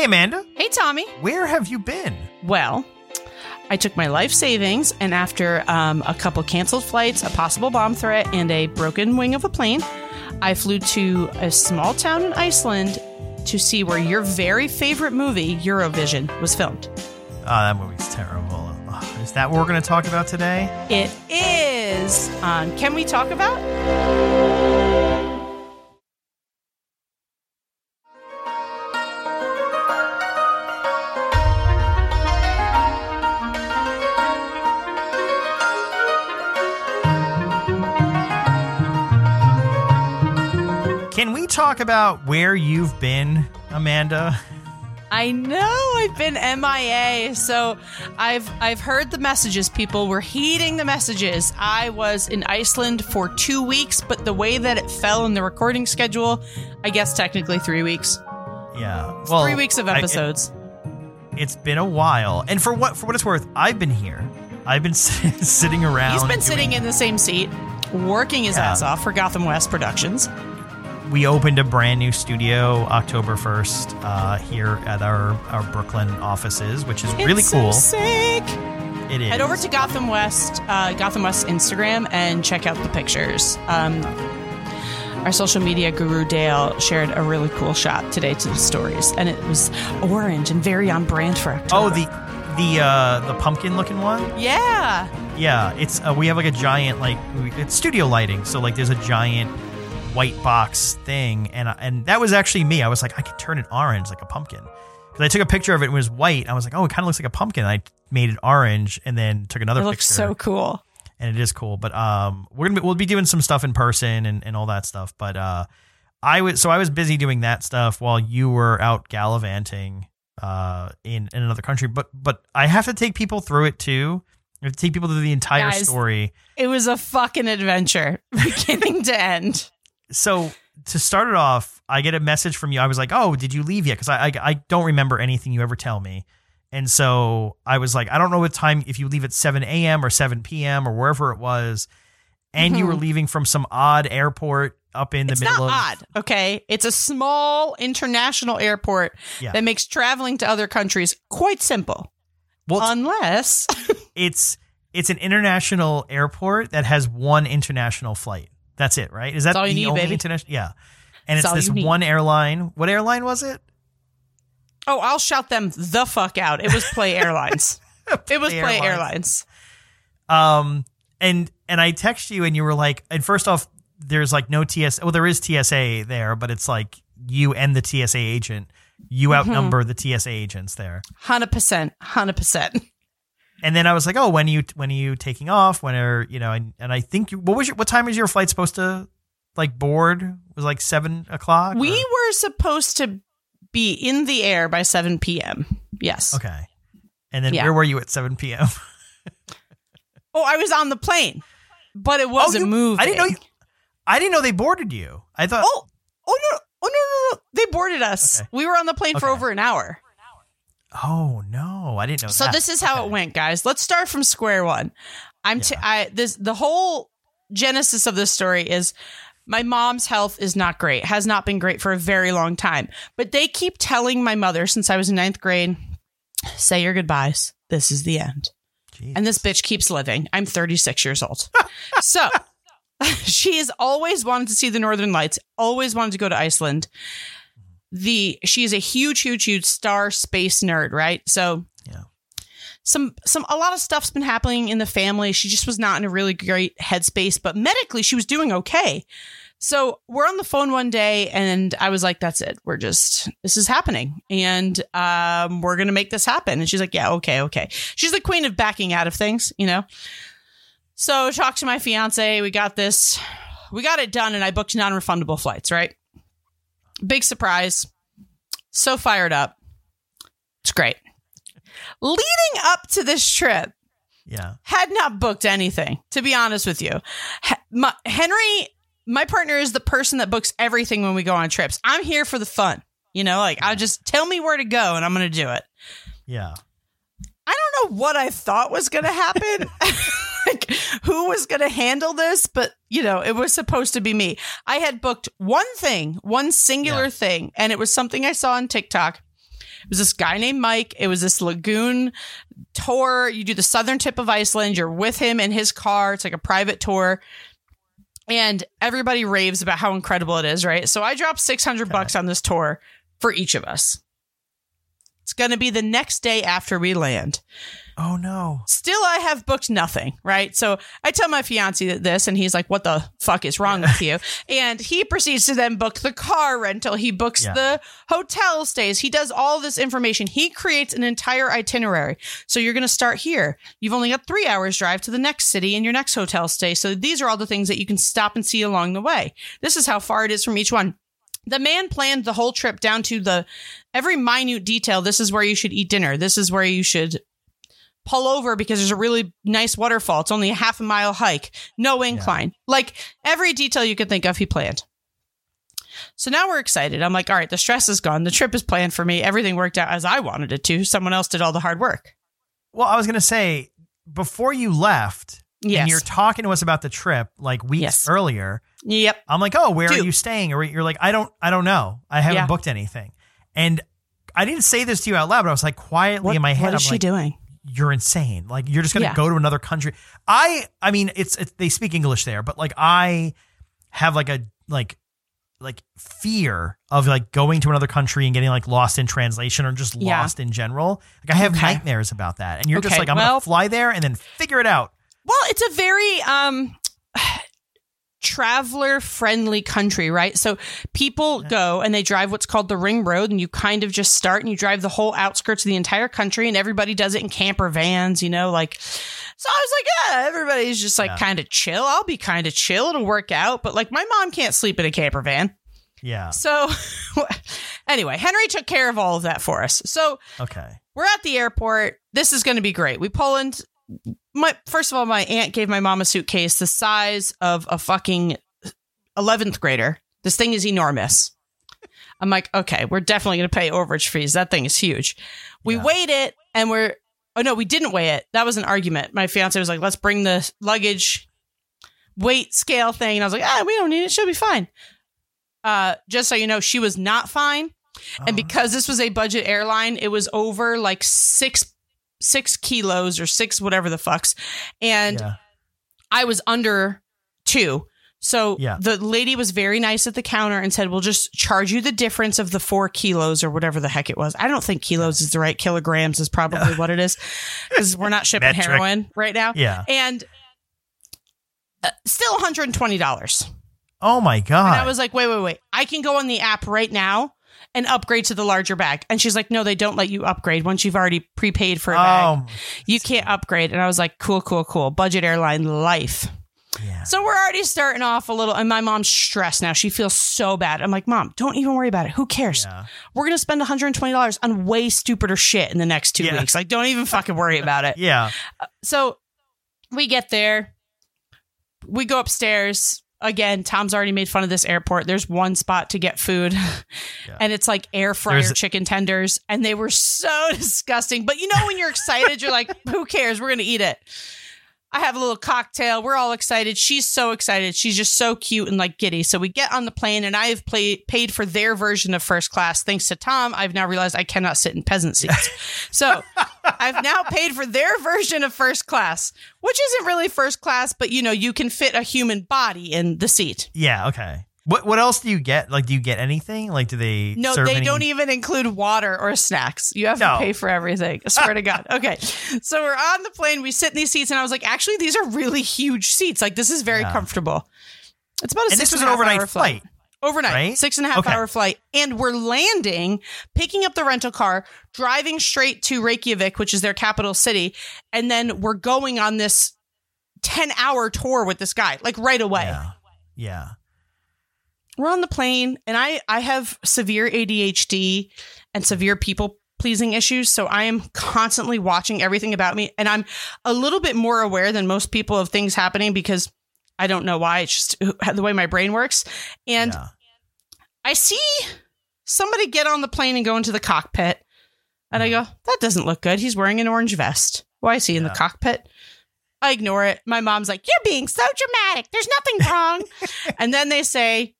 Hey, Amanda. Hey, Tommy. Where have you been? Well, I took my life savings, and after um, a couple canceled flights, a possible bomb threat, and a broken wing of a plane, I flew to a small town in Iceland to see where your very favorite movie, Eurovision, was filmed. Oh, that movie's terrible. Ah, is that what we're going to talk about today? It is on Can We Talk About? Talk about where you've been, Amanda? I know I've been MIA, so I've I've heard the messages. People were heeding the messages. I was in Iceland for two weeks, but the way that it fell in the recording schedule, I guess technically three weeks. Yeah. Well, three weeks of I- it- episodes. it's been a while, and for what for what it's worth, I've been here. I've been sitting around. He's been doing- sitting in the same seat, working his Yeah. ass off for Gotham West Productions. We opened a brand new studio October first uh, here at our our Brooklyn offices, which is really It's so cool. sick. It is. Head over to Gotham West, uh, Gotham West Instagram, and check out the pictures. Um, our social media guru Dale shared a really cool shot today to the stories, and it was orange and very on brand for October. Oh, the the uh, the pumpkin looking one. yeah, Yeah, it's uh, we have like a giant like it's studio lighting, so like there's a giant white box thing, and and that was actually me. I was like, I could turn it orange like a pumpkin because I took a picture of it. It was white. I was like, oh, it kind of looks like a pumpkin. I made it orange, and then took another it looks picture, so cool. and it is cool. But um, we're gonna be, we'll be doing some stuff in person and and all that stuff. But uh, I was so I was busy doing that stuff while you were out gallivanting uh in in another country. But but I have to take people through it too. I have to take people through the entire Guys, story. It was a fucking adventure, beginning to end. So to start it off, I get a message from you. I was like, "Oh, did you leave yet?" Because I, I I don't remember anything you ever tell me. And so I was like, I don't know what time if you leave at seven a.m. or seven p.m. or wherever it was, and you were mm-hmm. leaving from some odd airport up in the It's middle not of odd, okay? It's a small international airport Yeah. that makes traveling to other countries quite simple. well, Unless it's it's an international airport that has one international flight. That's it, right? Is that all you the need, only baby. international? Yeah, and That's it's this one airline. What airline was it? Oh, I'll shout them the fuck out. It was Play Airlines. it was Play Play Airlines. Airlines. Um, and and I text you, and you were like, and first off, there's like no TSA. Well, there is TSA there, but it's like you and the TSA agent. You Mm-hmm. outnumber the TSA agents there. Hundred percent. Hundred percent. And then I was like, oh, when are you when are you taking off? When are you know? And, and I think you, what was your what time is your flight supposed to like board? It was like seven o'clock. We or- were supposed to be in the air by seven p.m. Yes. okay. And then Yeah. where were you at seven p.m.? Oh, I was on the plane, but it wasn't Oh, you- moving. I didn't know you. I didn't know they boarded you. I thought. Oh, oh no, oh no, no, no! They boarded us. Okay. We were on the plane for over an hour. Oh no, I didn't know. So that. this is how Okay. it went, guys. Let's start from square one. I'm t- I this the whole genesis of this story is my mom's health is not great. Has not been great for a very long time. But they keep telling my mother since I was in ninth grade, say your goodbyes. This is the end. Jeez. And this bitch keeps living. I'm 36 years old. so she has always wanted to see the Northern Lights, always wanted to go to Iceland. The she's a huge, huge, huge star space nerd, right? So Yeah. some some a lot of stuff's been happening in the family. She just was not in a really great headspace, but medically she was doing okay. So we're on the phone one day and I was like, that's it. We're just, this is happening. And um, we're going to make this happen. And she's like, yeah, okay, okay. She's the queen of backing out of things, you know? So talk to my fiance. We got this, we got it done and I booked non refundable flights, right? Big surprise. So fired up. It's great. Leading up to this trip, Yeah. had not booked anything, to be honest with you. My, Henry, my partner is the person that books everything when we go on trips. I'm here for the fun. You know, like I just tell me where to go and I'm going to do it. Yeah. I don't know what I thought was going to happen. who was going to handle this, but you know, it was supposed to be me. I had booked one thing, one singular Yeah. thing, and it was something I saw on TikTok. It was this guy named Mike. It was this lagoon tour. You do the southern tip of Iceland. You're with him in his car. It's like a private tour. And everybody raves about how incredible it is, right? So I dropped 600 Okay. bucks on this tour for each of us. It's going to be the next day after we land. Oh no. Still, I have booked nothing, right? So I tell my fiance that this, and he's like, What the fuck is wrong with you? And he proceeds to then book the car rental. He books Yeah. the hotel stays. He does all this information. He creates an entire itinerary. So you're going to start here. You've only got three hours drive to the next city and your next hotel stay. So these are all the things that you can stop and see along the way. This is how far it is from each one. The man planned the whole trip down to the every minute detail. This is where you should eat dinner. This is where you should pull over because there's a really nice waterfall. It's only a half a mile hike, no incline. Like every detail you could think of, he planned. So now we're excited. I'm like, all right, the stress is gone. The trip is planned for me. Everything worked out as I wanted it to. Someone else did all the hard work. Well, I was gonna say before you left, Yes. and you're talking to us about the trip like weeks Yes. earlier. Yep. I'm like, oh, where Two. are you staying? Or you're like, I don't, I don't know. I haven't Yeah. booked anything. And I didn't say this to you out loud, but I was like quietly What, in my head. what is I'm she like, doing? You're insane. Like you're just gonna Yeah. go to another country. I, I mean, it's, it's they speak English there, but like I have like a like like fear of like going to another country and getting like lost in translation or just Yeah. lost in general. Like I have Okay. nightmares about that. And you're just like, I'm well- gonna fly there and then figure it out. Well, it's a very um traveler friendly country, right? So people go and they drive what's called the ring road and you kind of just start and you drive the whole outskirts of the entire country and everybody does it in camper vans, you know, like so I was like, yeah, everybody's just like Yeah. kind of chill. I'll be kind of chill. It'll work out. But like my mom can't sleep in a camper van. Yeah. So anyway, Henry took care of all of that for us. So Okay. we're at the airport. This is going to be great. We pull in. My first of all, my aunt gave my mom a suitcase the size of a fucking eleventh grader. This thing is enormous. I'm like, okay, we're definitely going to pay overage fees. That thing is huge. We Yeah. weighed it, and we're. Oh no, we didn't weigh it. That was an argument. My fiance was like, "Let's bring the luggage weight scale thing," and I was like, "Ah, we don't need it. She'll be fine." Uh, just so you know, she was not fine. And Oh, because this was a budget airline, it was over like six six kilos or six whatever the fucks. And yeah. I was under two. So Yeah. the lady was very nice at the counter and said, We'll just charge you the difference of the four kilos or whatever the heck it was. I don't think kilos is the right kilograms is probably what it is. Because we're not shipping Metric. heroin right now. Yeah. And uh, still $120. Oh my god. And I was like, wait, wait, wait. I can go on the app right now and upgrade to the larger bag. And she's like, no, they don't let you upgrade once you've already prepaid for a oh, bag. oh, You can't upgrade. And I was like, cool, cool, cool. Budget airline life. yeah. So we're already starting off a little, and my mom's stressed now. She feels so bad. I'm like, Mom, don't even worry about it. Who cares? Yeah. We're going to spend $120 on way stupider shit in the next two Yeah. weeks. Like, don't even fucking worry about it. Yeah. Uh, so we get there. We go upstairs. Again, Tom's already made fun of this airport. There's one spot to get food, and it's like air fryer There's- chicken tenders, and they were so disgusting. But you know, when you're excited, you're like, who cares? We're going to eat it. I have a little cocktail. We're all excited. She's so excited. She's just so cute and like giddy. So we get on the plane, and I have played, paid for their version of first class. Thanks to Tom, I've now realized I cannot sit in peasant seats. so I've now paid for their version of first class, which isn't really first class, but you know, you can fit a human body in the seat. Yeah. Okay. What What else do you get? Like, do you get anything? Like, do they? No, they any- don't even include water or snacks. You have No. to pay for everything. I swear to God. Okay. So we're on the plane. We sit in these seats, and I was like, actually, these are really huge seats. Like, this is very Yeah. comfortable. It's about a And six this was and an overnight hour flight. Overnight, right? six and a half Okay. hour flight. And we're landing, picking up the rental car, driving straight to Reykjavik, which is their capital city. And then we're going on this 10 hour tour with this guy, like right away. Yeah. Yeah. We're on the plane, and I, I have severe ADHD and severe people pleasing issues. So I am constantly watching everything about me. And I'm a little bit more aware than most people of things happening because I don't know why. It's just the way my brain works. And yeah. I see somebody get on the plane and go into the cockpit. And I mm-hmm. go, that doesn't look good. He's wearing an orange vest. Why is he in the cockpit? I ignore it. My mom's like, you're being so dramatic. There's nothing wrong. and then they say,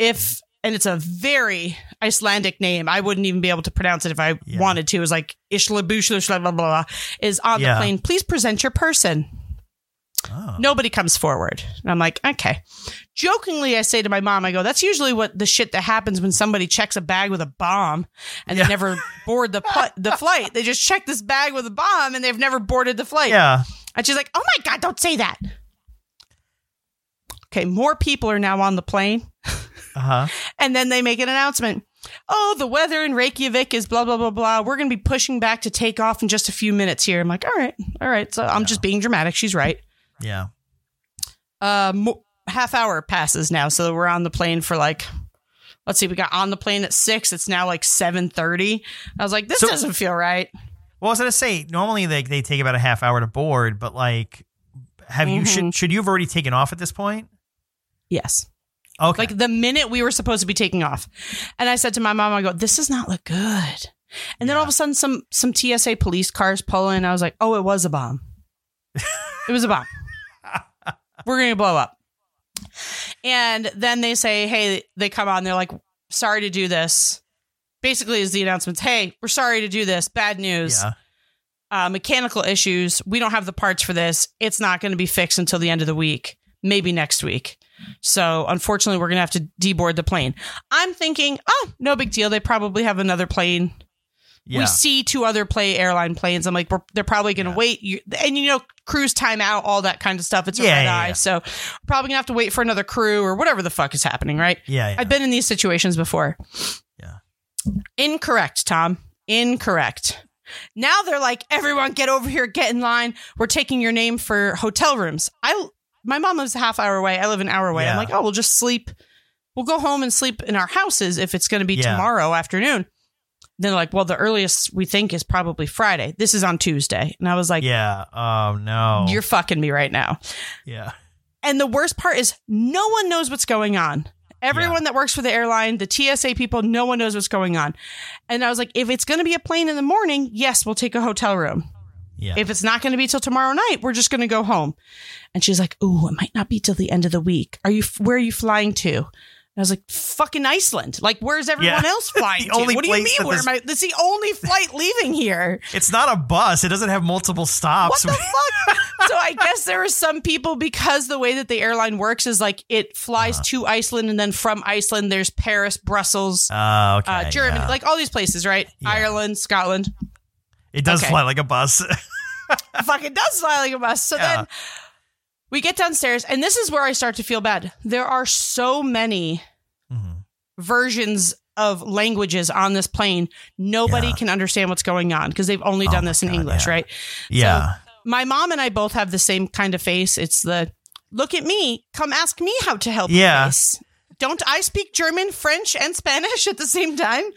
if and it's a very Icelandic name. I wouldn't even be able to pronounce it if I Yeah. wanted to. It was like Ishla blah blah blah is on Yeah. the plane. Please present your person. Oh. Nobody comes forward. And I'm like, okay. Jokingly, I say to my mom, I go, that's usually what the shit that happens when somebody checks a bag with a bomb and Yeah. they never board the pl- the flight. They just check this bag with a bomb and they've never boarded the flight. Yeah. And she's like, oh my God, don't say that. Okay, more people are now on the plane. Uh huh. And then they make an announcement. Oh, the weather in Reykjavik is blah, blah, blah, blah. We're going to be pushing back to take off in just a few minutes here. I'm like, all right, all right. So I'm just being dramatic. She's right. Yeah. Uh, mo- half hour passes now. So we're on the plane for like, let's see, we got on the plane at six. It's now like 7.30. I was like, this So- doesn't feel right. Well, I was gonna say normally they they take about a half hour to board, but like, have you Mhm. should should you have already taken off at this point? Yes. Okay. Like the minute we were supposed to be taking off. And I said to my mom, I go, this does not look good. And then all of a sudden some some TSA police cars pull in. I was like, oh, it was a bomb. it was a bomb. We're gonna blow up. And then they say, hey, they come on, they're like, sorry to do this. Basically, is the announcements, hey, we're sorry to do this. Bad news. yeah. Uh, mechanical issues. We don't have the parts for this. It's not going to be fixed until the end of the week, maybe next week. So, unfortunately, we're going to have to deboard the plane. I'm thinking, oh, no big deal. They probably have another plane. Yeah. We see two other play airline planes. I'm like, they're probably going to Yeah. wait. You, and you know, cruise timeout, all that kind of stuff. It's a Yeah, red eye. So, probably going to have to wait for another crew or whatever the fuck is happening, right? yeah. yeah. I've been in these situations before. Yeah. Incorrect, Tom. Incorrect. Now they're like, everyone get over here, get in line. We're taking your name for hotel rooms. I my mom lives a half hour away. I live an hour away. I'm like, oh, we'll just sleep. We'll go home and sleep in our houses if it's going to be Yeah. tomorrow afternoon. Then they're like, well, the earliest we think is probably Friday. This is on Tuesday. And I was like, yeah. Oh no. you're fucking me right now. yeah. And the worst part is no one knows what's going on. Everyone that works for the airline, the TSA people, no one knows what's going on. And I was like, if it's going to be a plane in the morning, yes, we'll take a hotel room. Yeah. If it's not going to be till tomorrow night, we're just going to go home. And she's like, "Ooh, it might not be till the end of the week. Are you? Where are you flying to?" And I was like, "Fucking Iceland. Like, where's everyone Yeah. else flying The to? only What do you mean? Where this- am I? That's the only flight leaving here. it's not a bus. It doesn't have multiple stops. What the fuck? so I guess there are some people because the way that the airline works is like it flies Uh-huh. to Iceland and then from Iceland there's Paris, Brussels, Oh, okay. uh, Germany, yeah. like all these places, right? Ireland, Scotland. It does okay. fly like a bus. fucking does fly like a bus. So Yeah. then we get downstairs, and this is where I start to feel bad. There are so many Mhm. versions of languages on this plane. Nobody Yeah. can understand what's going on because they've only Oh done this in God, English, yeah. right? Yeah. My mom and I both have the same kind of face. It's the look at me, come ask me how to help. Yeah. face. Don't I speak German, French, and Spanish at the same time? you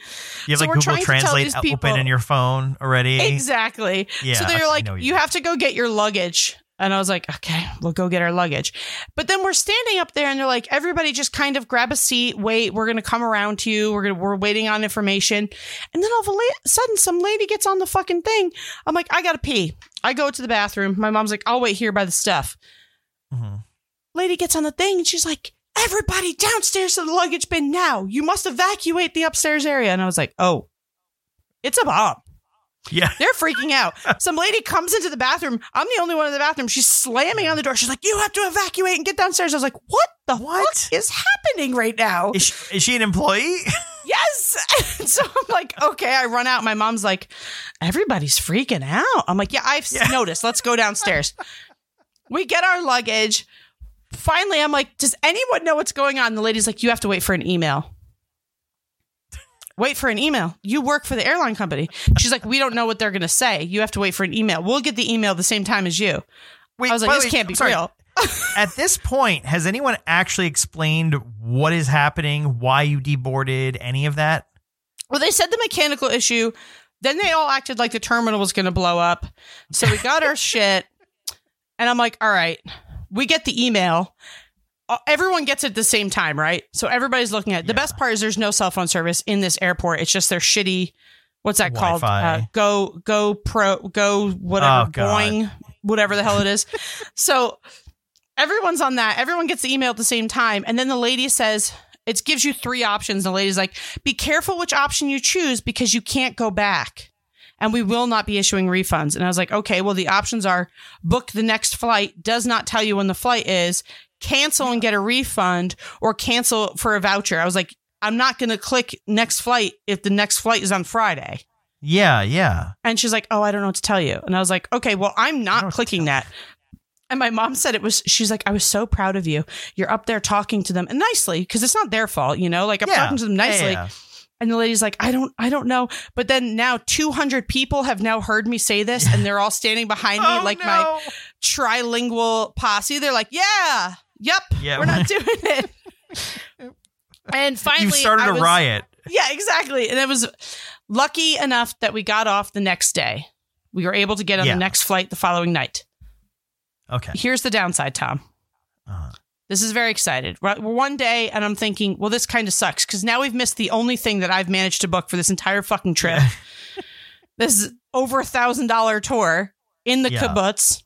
have so like we're Google trying to Translate open in your phone already. Exactly. Yeah, so they're like, you you- have to go get your luggage. And I was like, okay, we'll go get our luggage. But then we're standing up there and they're like, everybody just kind of grab a seat, wait, we're going to come around to you. We're going to, we're waiting on information. And then all of a la- sudden, some lady gets on the fucking thing. I'm like, I got to pee. I go to the bathroom. My mom's like, I'll wait here by the stuff. Mhm. Lady gets on the thing and she's like, everybody downstairs to the luggage bin now. You must evacuate the upstairs area. And I was like, oh, it's a bomb. Yeah. They're freaking out. Some lady comes into the bathroom. I'm the only one in the bathroom. She's slamming on the door. She's like, "You have to evacuate and get downstairs." I was like, "What the What? fuck is happening right now?" Is she, is she an employee? yes. And so I'm like, "Okay." I run out. My mom's like, "Everybody's freaking out." I'm like, "Yeah, I've Yeah. noticed. Let's go downstairs." we get our luggage. Finally, I'm like, "Does anyone know what's going on?" The lady's like, "You have to wait for an email." Wait for an email. You work for the airline company. She's like, we don't know what they're going to say. You have to wait for an email. We'll get the email the same time as you. Wait, I was like, this way, can't be real. At this point, has anyone actually explained what is happening, why you deboarded, any of that? Well, they said the mechanical issue. Then they all acted like the terminal was going to blow up. So we got our shit. And I'm like, all right, we get the email. Uh, Everyone gets it at the same time, right? So everybody's looking at it. The Yeah. best part is there's no cell phone service in this airport. It's just their shitty, what's that called? Wi-Fi. Uh, go, go pro, go, whatever, Oh, God. Whatever the hell it is. so everyone's on that. Everyone gets the email at the same time. And then the lady says, it gives you three options. The lady's like, be careful which option you choose because you can't go back. And we will not be issuing refunds. And I was like, okay, well, the options are book the next flight, does not tell you when the flight is, cancel and get a refund, or cancel for a voucher. I was like, I'm not going to click next flight if the next flight is on Friday. Yeah, yeah. And she's like, Oh, I don't know what to tell you. And I was like, Okay, well, I'm not clicking that. And my mom said it was, she's like, I was so proud of you. You're up there talking to them and nicely because it's not their fault, you know? Like I'm Yeah. talking to them nicely. Yeah, yeah. And the lady's like, I don't, I don't know. But then now 200 people have now heard me say this and they're all standing behind me Oh, like my trilingual posse. They're like, Yeah, yep, Yeah. we're not doing it. and finally, you started I a was- riot. yeah, exactly. And it was lucky enough that we got off the next day. We were able to get on Yeah. the next flight the following night. Okay. Here's the downside, Tom. Uh-huh. This is very excited. We're one day, and I'm thinking, well, this kind of sucks because now we've missed the only thing that I've managed to book for this entire fucking trip. this is over a thousand dollar tour in the Yeah. kibbutz.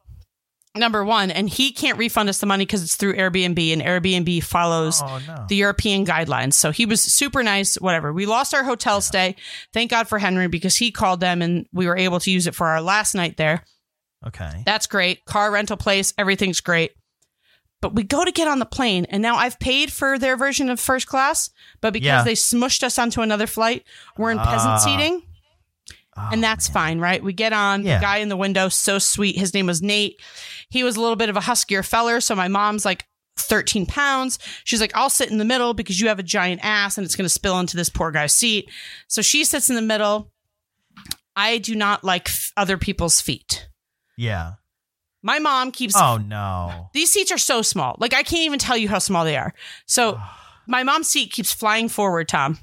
Number one, and he can't refund us the money because it's through Airbnb, and Airbnb follows Oh no. the European guidelines. So he was super nice, whatever. We lost our hotel stay. Thank God for Henry because he called them and we were able to use it for our last night there. okay. That's great. Car rental place, everything's great. But we go to get on the plane and now I've paid for their version of first class, but because Yeah. they smushed us onto another flight, we're in peasant Ah. seating Oh, and that's man. fine, right? We get on. Yeah. The guy in the window, so sweet. His name was Nate. He was a little bit of a huskier feller. So my mom's like 13 pounds. She's like, I'll sit in the middle because you have a giant ass and it's going to spill into this poor guy's seat. So she sits in the middle. I do not like f- other people's feet. Yeah. My mom keeps. Oh no. These seats are so small. Like I can't even tell you how small they are. So my mom's seat keeps flying forward, Tom.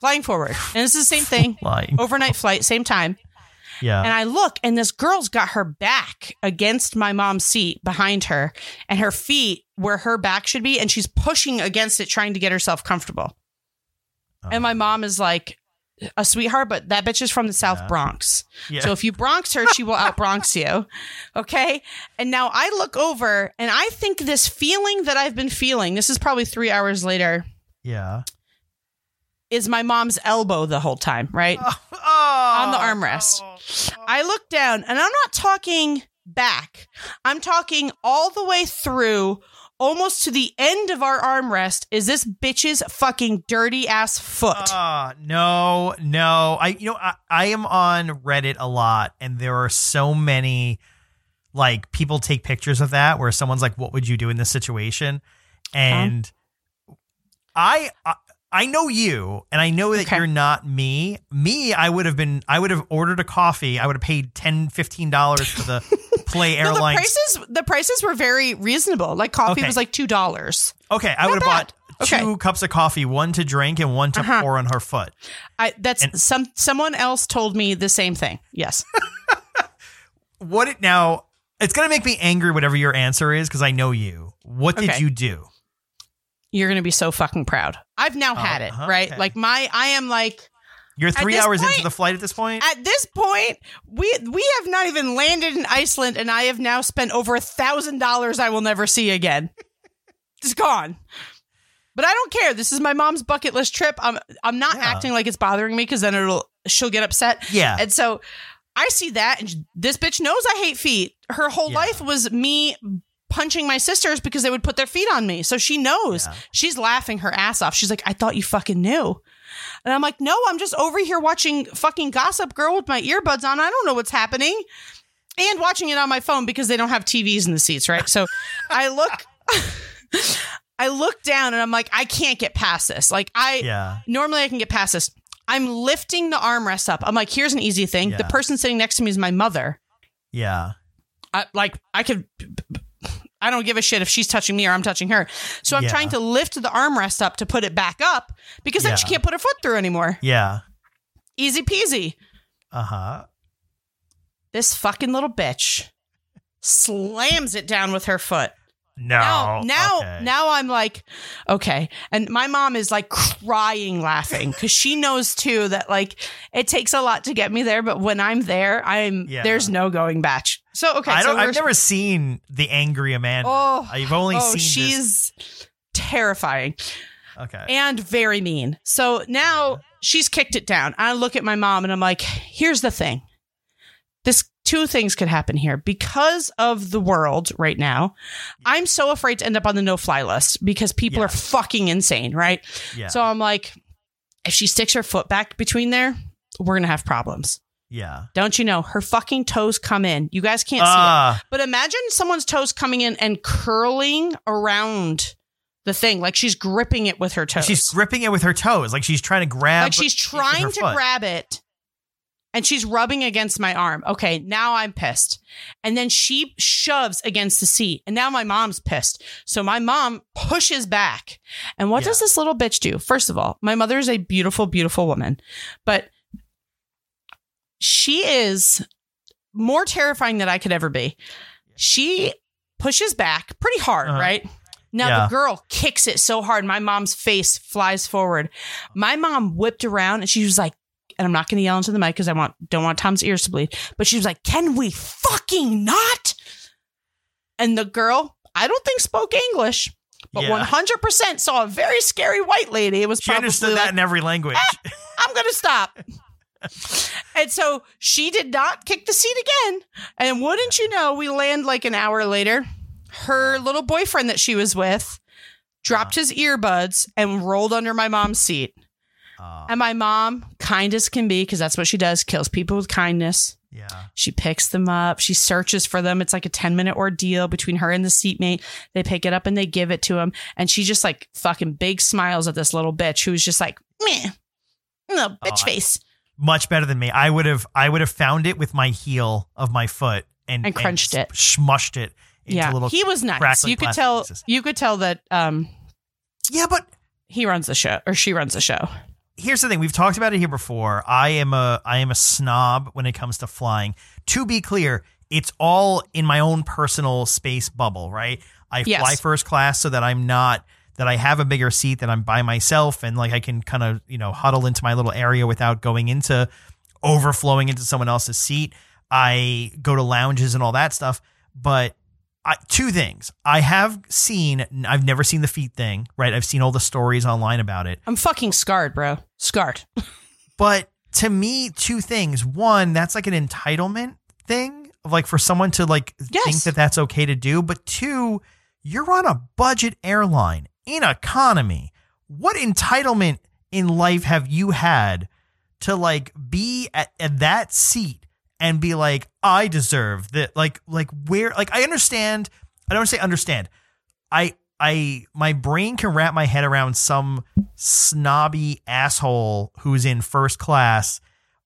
Flying forward. And this is the same thing. Lying. Overnight flight, same time. Yeah. And I look, and this girl's got her back against my mom's seat behind her, and her feet where her back should be, and she's pushing against it, trying to get herself comfortable. And my oh. mom is like a sweetheart, but that bitch is from the South Yeah. Bronx. yeah. So if you Bronx her, she will out Bronx you. Okay. And now I look over, and I think this feeling that I've been feeling, this is probably three hours later, yeah. is my mom's elbow the whole time, right? Oh, On the armrest. I look down and I'm not talking back. I'm talking all the way through almost to the end of our armrest is this bitch's fucking dirty ass foot. Ah, no, no. I you know I, I am on Reddit a lot, and there are so many like people take pictures of that where someone's like, "What would you do in this situation?" And I, I I know you, and I know that Okay. you're not me. Me, I would have been. I would have ordered a coffee. I would have paid 10 15 dollars for the Play no, the prices the prices were very reasonable. Like coffee Okay. was like two dollars. okay, I would have bought. Okay. two cups of coffee, one to drink and one to Uh-huh. pour on her foot. I that's And- some someone else told me the same thing. Yes. what it now it's gonna make me angry whatever your answer is because i know you what did Okay. you do You're gonna be so fucking proud. I've now had it, uh-huh, right? okay. Like my I am like you're three hours into the flight at this point At this point, we we have not even landed in Iceland, and I have now spent over a thousand dollars I will never see again. It's gone. But I don't care. This is my mom's bucket list trip. I'm I'm not Yeah. acting like it's bothering me because then it'll she'll get upset. yeah And so I see that, and this bitch knows I hate feet. Her whole Yeah. life was me punching my sisters because they would put their feet on me. So she knows. Yeah. She's laughing her ass off. She's like, I thought you fucking knew. And I'm like, no, I'm just over here watching fucking Gossip Girl with my earbuds on. I don't know what's happening. And watching it on my phone because they don't have TVs in the seats, right? So I look I look down and I'm like, I can't get past this. Like I yeah normally I can get past this. I'm lifting the armrest up. I'm like, here's an easy thing. The person sitting next to me is my mother. yeah I, like I could I don't give a shit if she's touching me or I'm touching her. So I'm Yeah. trying to lift the armrest up to put it back up because then she can't put her foot through anymore. yeah Easy peasy. uh-huh This fucking little bitch slams it down with her foot. No now, now, okay. now I'm like, okay. And my mom is like crying, laughing because she knows too that like it takes a lot to get me there, but when I'm there, I'm Yeah. there's no going back. So okay, I so don't, we're- I've never seen the angry Amanda. Oh, I've only oh, seen this. she's terrifying. Okay. and very mean. So now she's kicked it down. I look at my mom and I'm like, here's the thing. This two things could happen here because of the world right now. I'm so afraid to end up on the no fly list because people Yeah. are fucking insane, right? yeah. So I'm like, if she sticks her foot back between there, we're going to have problems. yeah. Don't you know? Her fucking toes come in. You guys can't see it. Ah, But imagine someone's toes coming in and curling around the thing, like she's gripping it with her toes. she's gripping it with her toes, like she's trying to grab. like she's trying to foot. grab it and she's rubbing against my arm. Okay, now I'm pissed. And then she shoves against the seat. And now my mom's pissed. So my mom pushes back. And what does this little bitch do? First of all, my mother is a beautiful, beautiful woman, but she is more terrifying than I could ever be. She pushes back pretty hard, Uh-huh. right? Now Yeah. the girl kicks it so hard, my mom's face flies forward. My mom whipped around and she was like, and I'm not going to yell into the mic because I want don't want Tom's ears to bleed. But she was like, "Can we fucking not?" And the girl, I don't think spoke English, but Yeah. 100 percent saw a very scary white lady. It was She probably understood like, that in every language. Ah, I'm going to stop. and so she did not kick the seat again. And wouldn't you know, we land like an hour later. Her little boyfriend that she was with dropped his earbuds and rolled under my mom's seat. Uh, And my mom, kind as can be, because that's what she does, kills people with kindness. yeah. She picks them up. She searches for them. It's like a 10 minute ordeal between her and the seatmate. They pick it up and they give it to him. And she just like fucking big smiles at this little bitch who's just like, meh, no, bitch Oh, I- face. Much better than me. I would have. I would have found it with my heel of my foot and And crunched it. smushed it into yeah, little. he was nice. You could tell. pieces. You could tell that um, yeah, but he runs the show or she runs the show. Here's the thing. We've talked about it here before. I am a i am a snob when it comes to flying. To be clear it's all in my own personal space bubble right? I Yes. fly first class so that i'm not that i have a bigger seat that i'm by myself and like i can kind of you know huddle into my little area without going into overflowing into someone else's seat. I go to lounges and all that stuff but I, two things i have seen i've never seen the feet thing right i've seen all the stories online about it I'm fucking scarred, bro. Scarred. but to me, two things. One, that's like an entitlement thing, of like for someone to like Yes. think that that's okay to do. But two, you're on a budget airline in economy. What entitlement in life have you had to like be at, at that seat and be like, I deserve that? Like, like where? Like, I understand. I don't want to say understand. I I my brain can wrap my head around some snobby asshole who's in first class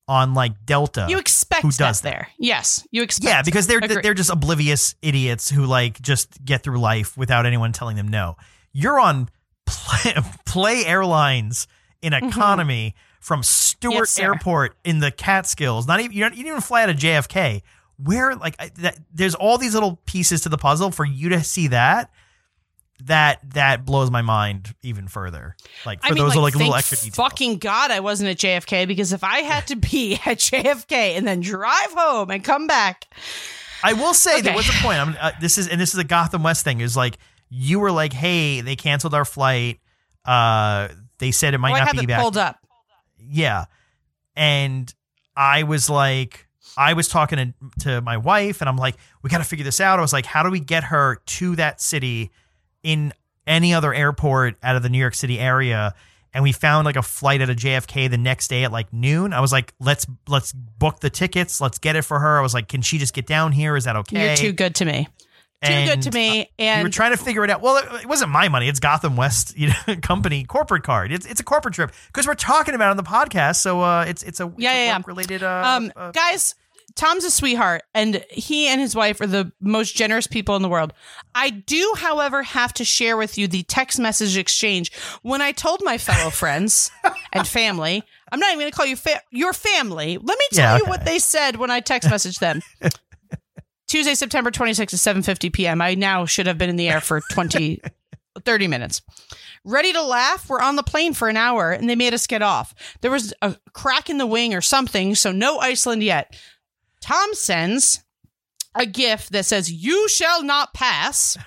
on like Delta. You expect Who does that? there. Yes, you expect yeah, because they're Agree. they're just oblivious idiots who like just get through life without anyone telling them no. You're on play, play airlines in mm-hmm. economy from Stewart. Yes. Airport in the Catskills. Not even you don't you didn't even fly out of JFK. Where like I- that, there's all these little pieces to the puzzle for you to see that. That that blows my mind even further. Like for I mean, those like, like little extra details. Fucking God, I wasn't at JFK because if I had to be at JFK and then drive home and come back, I will say there was a point. I'm, uh, this is and this is a Gotham West thing. Is like you were like, hey, they canceled our flight. Uh, they said it might not have be back. pulled up. Yeah, and I was like, I was talking to, to my wife, and I'm like, we got to figure this out. I was like, how do we get her to that city in any other airport out of the New York City area? And we found like a flight at a JFK the next day at like noon. I was like, let's let's book the tickets. Let's get it for her. I was like, can she just get down here? Is that okay? You're too good to me. Too And, good to me. And we were trying to figure it out. Well, it, it wasn't my money. It's Gotham West you know, company corporate card. It's it's a corporate trip because we're talking about it on the podcast. So uh, it's it's a Yeah, yeah, yeah. related. Uh, um, uh, guys, Tom's a sweetheart, and he and his wife are the most generous people in the world. I do, however, have to share with you the text message exchange when I told my fellow friends and family. I'm not even going to call you fa- your family. Let me tell Yeah, you what they said when I text messaged them. Tuesday, September 26th at 7:50 p.m. I now should have been in the air for 20 30 minutes. Ready to laugh? We're on the plane for an hour and they made us get off. There was a crack in the wing or something, so no Iceland yet. Tom sends a gif that says, You shall not pass.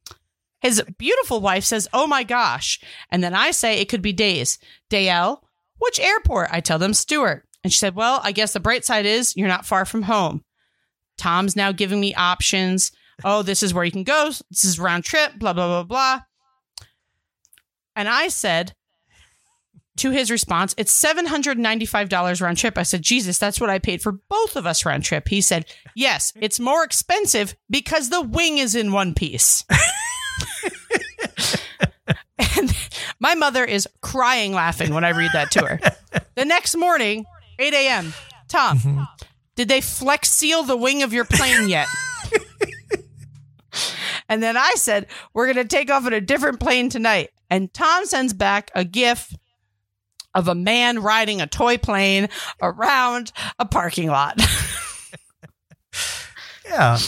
His beautiful wife says, Oh my gosh. And then I say it could be days. Dale, which airport? I tell them Stewart. And she said, Well, I guess the bright side is you're not far from home. Tom's now giving me options. Oh, this is where you can go. This is round trip, blah, blah, blah, blah. And I said to his response, It's $795 round trip. I said, Jesus, that's what I paid for both of us round trip. He said, Yes, it's more expensive because the wing is in one piece. and my mother is crying laughing when I read that to her. The next morning, 8 a.m., Tom, mm-hmm. Did they flex seal the wing of your plane yet? and then I said, We're going to take off in a different plane tonight. And Tom sends back a gif of a man riding a toy plane around a parking lot. Yeah.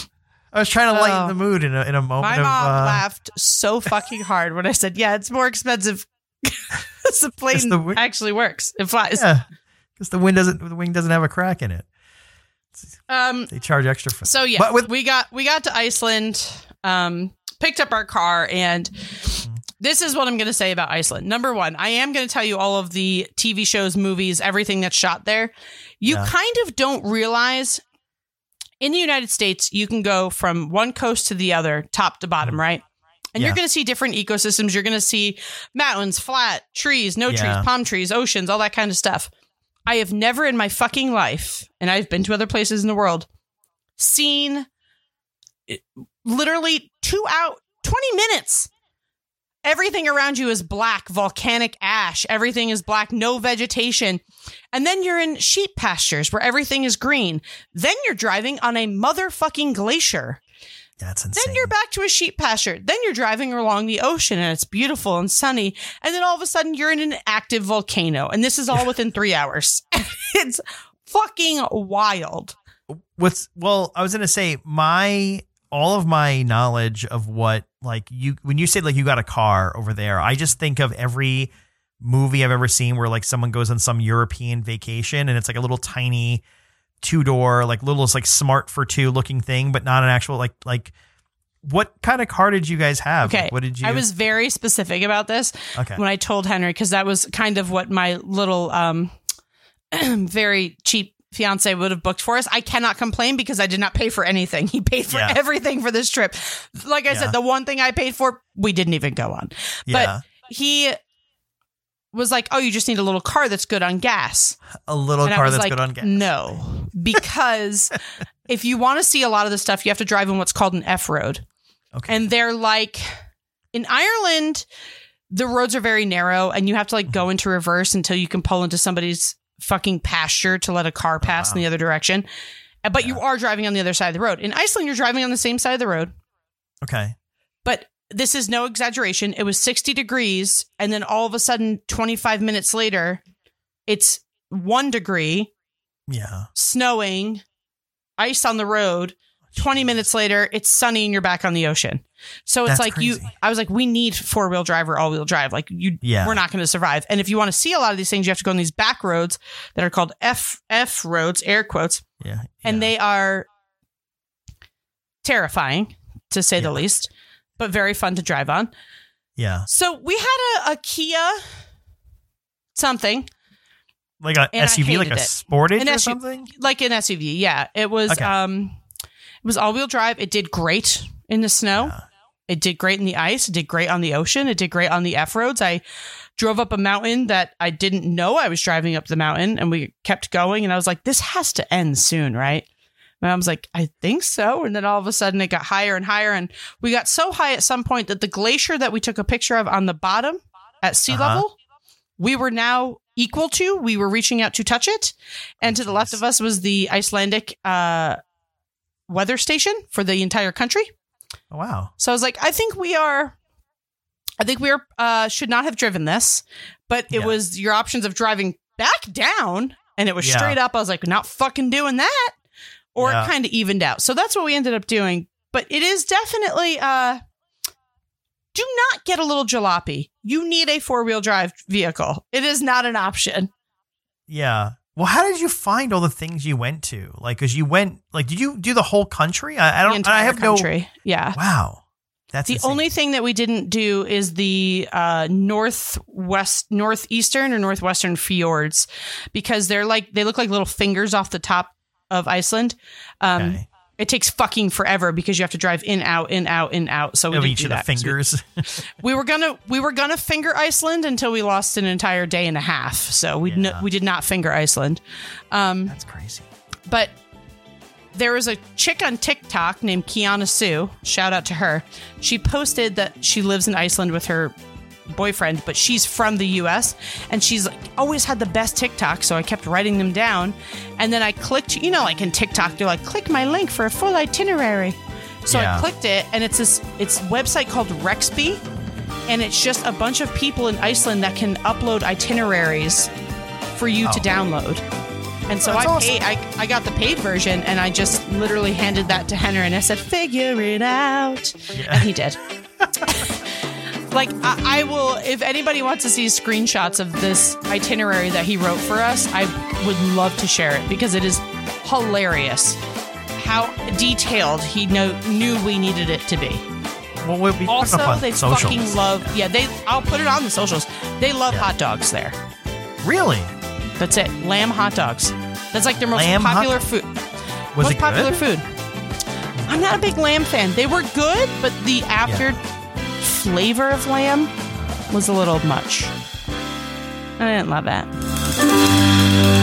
I was trying to lighten Oh. the mood in a, in a moment My of. mom uh, laughed so fucking hard when I said, "Yeah, it's more expensive." the plane the actually works. It flies. Yeah. Because the wing doesn't the wing doesn't have a crack in it. Um. They charge extra for So yeah, But with we got we got to Iceland. Um. Picked up our car and. This is what I'm going to say about Iceland. Number one, I am going to tell you all of the TV shows, movies, everything that's shot there. You Yeah. kind of don't realize in the United States, you can go from one coast to the other, top to bottom, right? And Yeah. you're going to see different ecosystems. You're going to see mountains, flat, trees, no Yeah. trees, palm trees, oceans, all that kind of stuff. I have never in my fucking life, and I've been to other places in the world, seen eh, literally two out 20 minutes. Everything around you is black, volcanic ash. Everything is black, no vegetation. And then you're in sheep pastures where everything is green. Then you're driving on a motherfucking glacier. That's insane. Then you're back to a sheep pasture. Then you're driving along the ocean and it's beautiful and sunny. And then all of a sudden you're in an active volcano. And this is all within three hours. it's fucking wild. What's well, I was gonna say my all of my knowledge of what like you when you say like you got a car over there, I just think of every movie I've ever seen where like someone goes on some European vacation and it's like a little tiny two door, like little like smart for two looking thing, but not an actual like like what kind of car did you guys have? Okay. Like, what did you I was very specific about this Okay. when I told Henry because that was kind of what my little um very cheap fiance would have booked for us. I cannot complain because I did not pay for anything. He paid for Yeah. everything for this trip. Like I Yeah. said, the one thing I paid for, we didn't even go on. yeah. He was like, "Oh, you just need a little car that's good on gas." a little and car that's like, good on gas. "No," because if you want to see a lot of the stuff, you have to drive in what's called an F road. Okay. and they're like in Ireland the roads are very narrow and you have to like go uh-huh. into reverse until you can pull into somebody's fucking pasture to let a car pass in wow. the uh-huh. other direction but you are driving on the other side of the road in Iceland you're driving on the same side of the road okay. This is no exaggeration it was 60 degrees and then all of a sudden 25 minutes later it's 1 degree Yeah. snowing ice on the road 20 minutes later, it's sunny and you're back on the ocean. So it's That's like you. I was like, we need four wheel drive or all wheel drive. Like you, Yeah. we're not going to survive. And if you want to see a lot of these things, you have to go on these back roads that are called F, F roads, air quotes, Yeah. and they are terrifying to say the Yeah. least, but very fun to drive on. Yeah. So we had a, a Kia something Like a SUV, like a it. Sportage An or SUV. something? like an SUV. Yeah, it was. Okay. Um, it was all wheel drive. It did great in the snow. Yeah. It did great in the ice. It did great on the ocean. It did great on the F roads. I drove up a mountain that I didn't know I was driving up the mountain, and we kept going. And I was like, "This has to end soon, right?" My mom's like, "I think so." And then all of a sudden, it got higher and higher, and we got so high at some point that the glacier that we took a picture of on the bottom at sea Uh-huh. level, we were now equal to. We were reaching out to touch it, and to the left of us was the Icelandic uh, weather station for the entire country. Oh, wow. So I was like, I think we are. I think we are uh, should not have driven this, but it Yeah. was your options of driving back down, and it was Yeah. straight up. I was like, not fucking doing that, or Yeah. it kind of evened out. So that's what we ended up doing. But it is definitely. uh Do not get a little jalopy. You need a four wheel drive vehicle. It is not an option. Yeah. Well, how did you find all the things you went to? Like, cause you went, like, did you do the whole country? I, I don't, I have country. Yeah. wow. That's The insane. only thing that we didn't do is the uh, northwest, northeastern or northwestern fjords, because they're like they look like little fingers off the top of Iceland. Um, Okay. It takes fucking forever because you have to drive in, out, in, out, in, out. So we of each do of the that. fingers. We were gonna we were gonna finger Iceland until we lost an entire day and a half. So we Yeah. we did not finger Iceland. Um, That's crazy. but there was a chick on TikTok named Kiana Sue. Shout out to her. She posted that she lives in Iceland with her boyfriend, but she's from the US and she's like, always had the best TikTok. So I kept writing them down. And then I clicked, you know, like in TikTok, they're like, click my link for a full itinerary. So Yeah. I clicked it and it's this it's website called Rexby. And it's just a bunch of people in Iceland that can upload itineraries for you to Oh. download. And so That's I awesome. paid, I, I got the paid version and I just literally handed that to Henry and I said, figure it out. Yeah. And he did. like, I, I will, if anybody wants to see screenshots of this itinerary that he wrote for us, I would love to share it because it is hilarious how detailed he know, knew we needed it to be. Well, we'll be Also, they socials. fucking love, yeah, they, I'll put it on the socials. They love Yeah. hot dogs there. Really? That's it. Lamb hot dogs. That's like their most Lamb hot- popular food. Was most it popular good? food. I'm not a big lamb fan. They were good, but the after flavor of lamb was a little much. I didn't love that.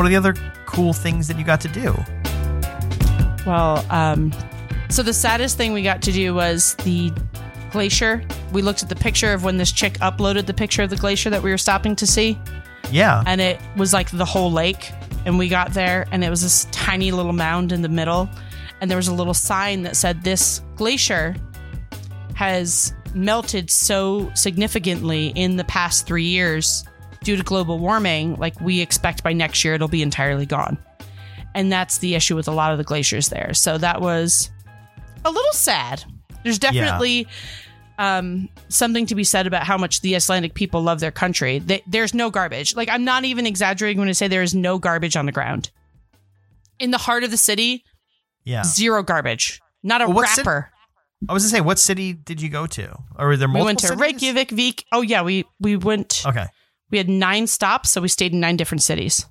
What are the other cool things that you got to do? Well, um, so the saddest thing we got to do was the glacier. We looked at the picture of when this chick uploaded the picture of the glacier that we were stopping to see. Yeah. and it was like the whole lake. And we got there, and it was this tiny little mound in the middle, and there was a little sign that said, "This glacier has melted so significantly in the past three years due to global warming. Like we expect by next year, it'll be entirely gone." And that's the issue with a lot of the glaciers there. So that was a little sad. There's definitely um, something to be said about how much the Icelandic people love their country. They, there's no garbage. Like I'm not even exaggerating when I say there is no garbage on the ground. In the heart of the city, yeah. zero garbage. Not a Well, wrapper. I was gonna say, what city did you go to? Or were there We multiple went to cities? Reykjavik, Vik. Oh yeah, we we went. Okay. We had nine stops, so we stayed in nine different cities.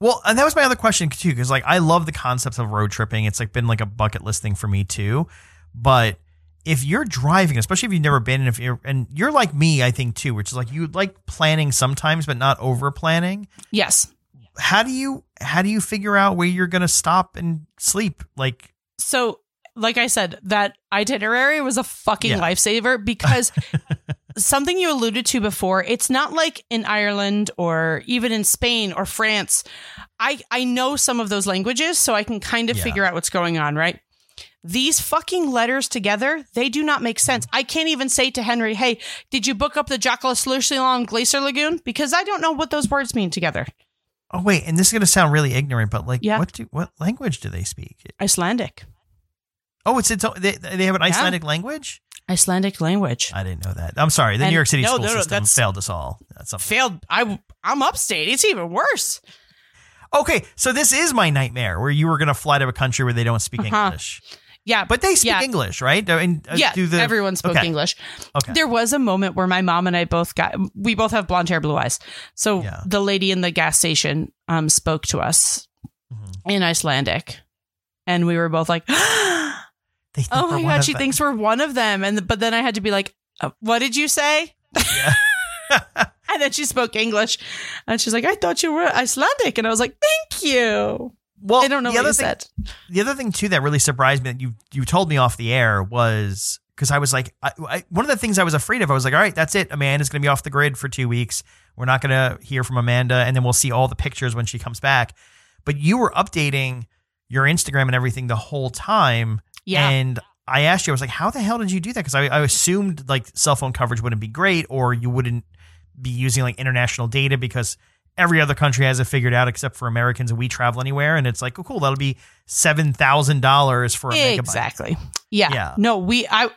Well, and that was my other question too, because like I love the concept of road tripping. It's like been like a bucket list thing for me too. But if you're driving, especially if you've never been, and if you're and you're like me, I think too, which is like you like planning sometimes, but not over planning. Yes. How do you how do you figure out where you're gonna stop and sleep? Like So, like I said, that itinerary was a fucking Yeah. lifesaver because something you alluded to before, it's not like in Ireland or even in Spain or France. I I know some of those languages, so I can kind of Yeah. figure out what's going on, right? These fucking letters together, they do not make sense. I can't even say to Henry, "Hey, did you book up the Jackalslusilon Glacier Lagoon?" Because I don't know what those words mean together. oh wait, and this is gonna sound really ignorant, but like Yeah. what do what language do they speak? Icelandic. Oh, it's its they they have an Icelandic language. Icelandic language. I didn't know that. I'm sorry. The And- New York City no, school no, no, system failed us all. That's something. Failed. I I'm upstate. It's even worse. Okay, so this is my nightmare where you were going to fly to a country where they don't speak Uh-huh. English, Yeah, but they speak Yeah. English, right? I mean, uh, yeah, the- everyone spoke okay. English. Okay. There was a moment where my mom and I both got we both have blonde hair, blue eyes. So Yeah. the lady in the gas station um spoke to us Mhm. in Icelandic, and we were both like, "Oh my god, she them. thinks we're one of them." And but then I had to be like, uh, "What did you say?" And then she spoke English, and she's like, "I thought you were Icelandic," and I was like, "Thank you." Well, I don't know the what other you thing, said. the other thing too that really surprised me that you you told me off the air was because I was like, I, I, one of the things I was afraid of, I was like, all right, that's it. Amanda's going to be off the grid for two weeks. We're not going to hear from Amanda, and then we'll see all the pictures when she comes back. But you were updating your Instagram and everything the whole time, Yeah. and I asked you, I was like, how the hell did you do that? Because I, I assumed like cell phone coverage wouldn't be great, or you wouldn't be using like international data because every other country has it figured out except for Americans and we travel anywhere. And it's like, oh, cool, that'll be seven thousand dollars for a megabyte. exactly. Yeah. Yeah. No, we I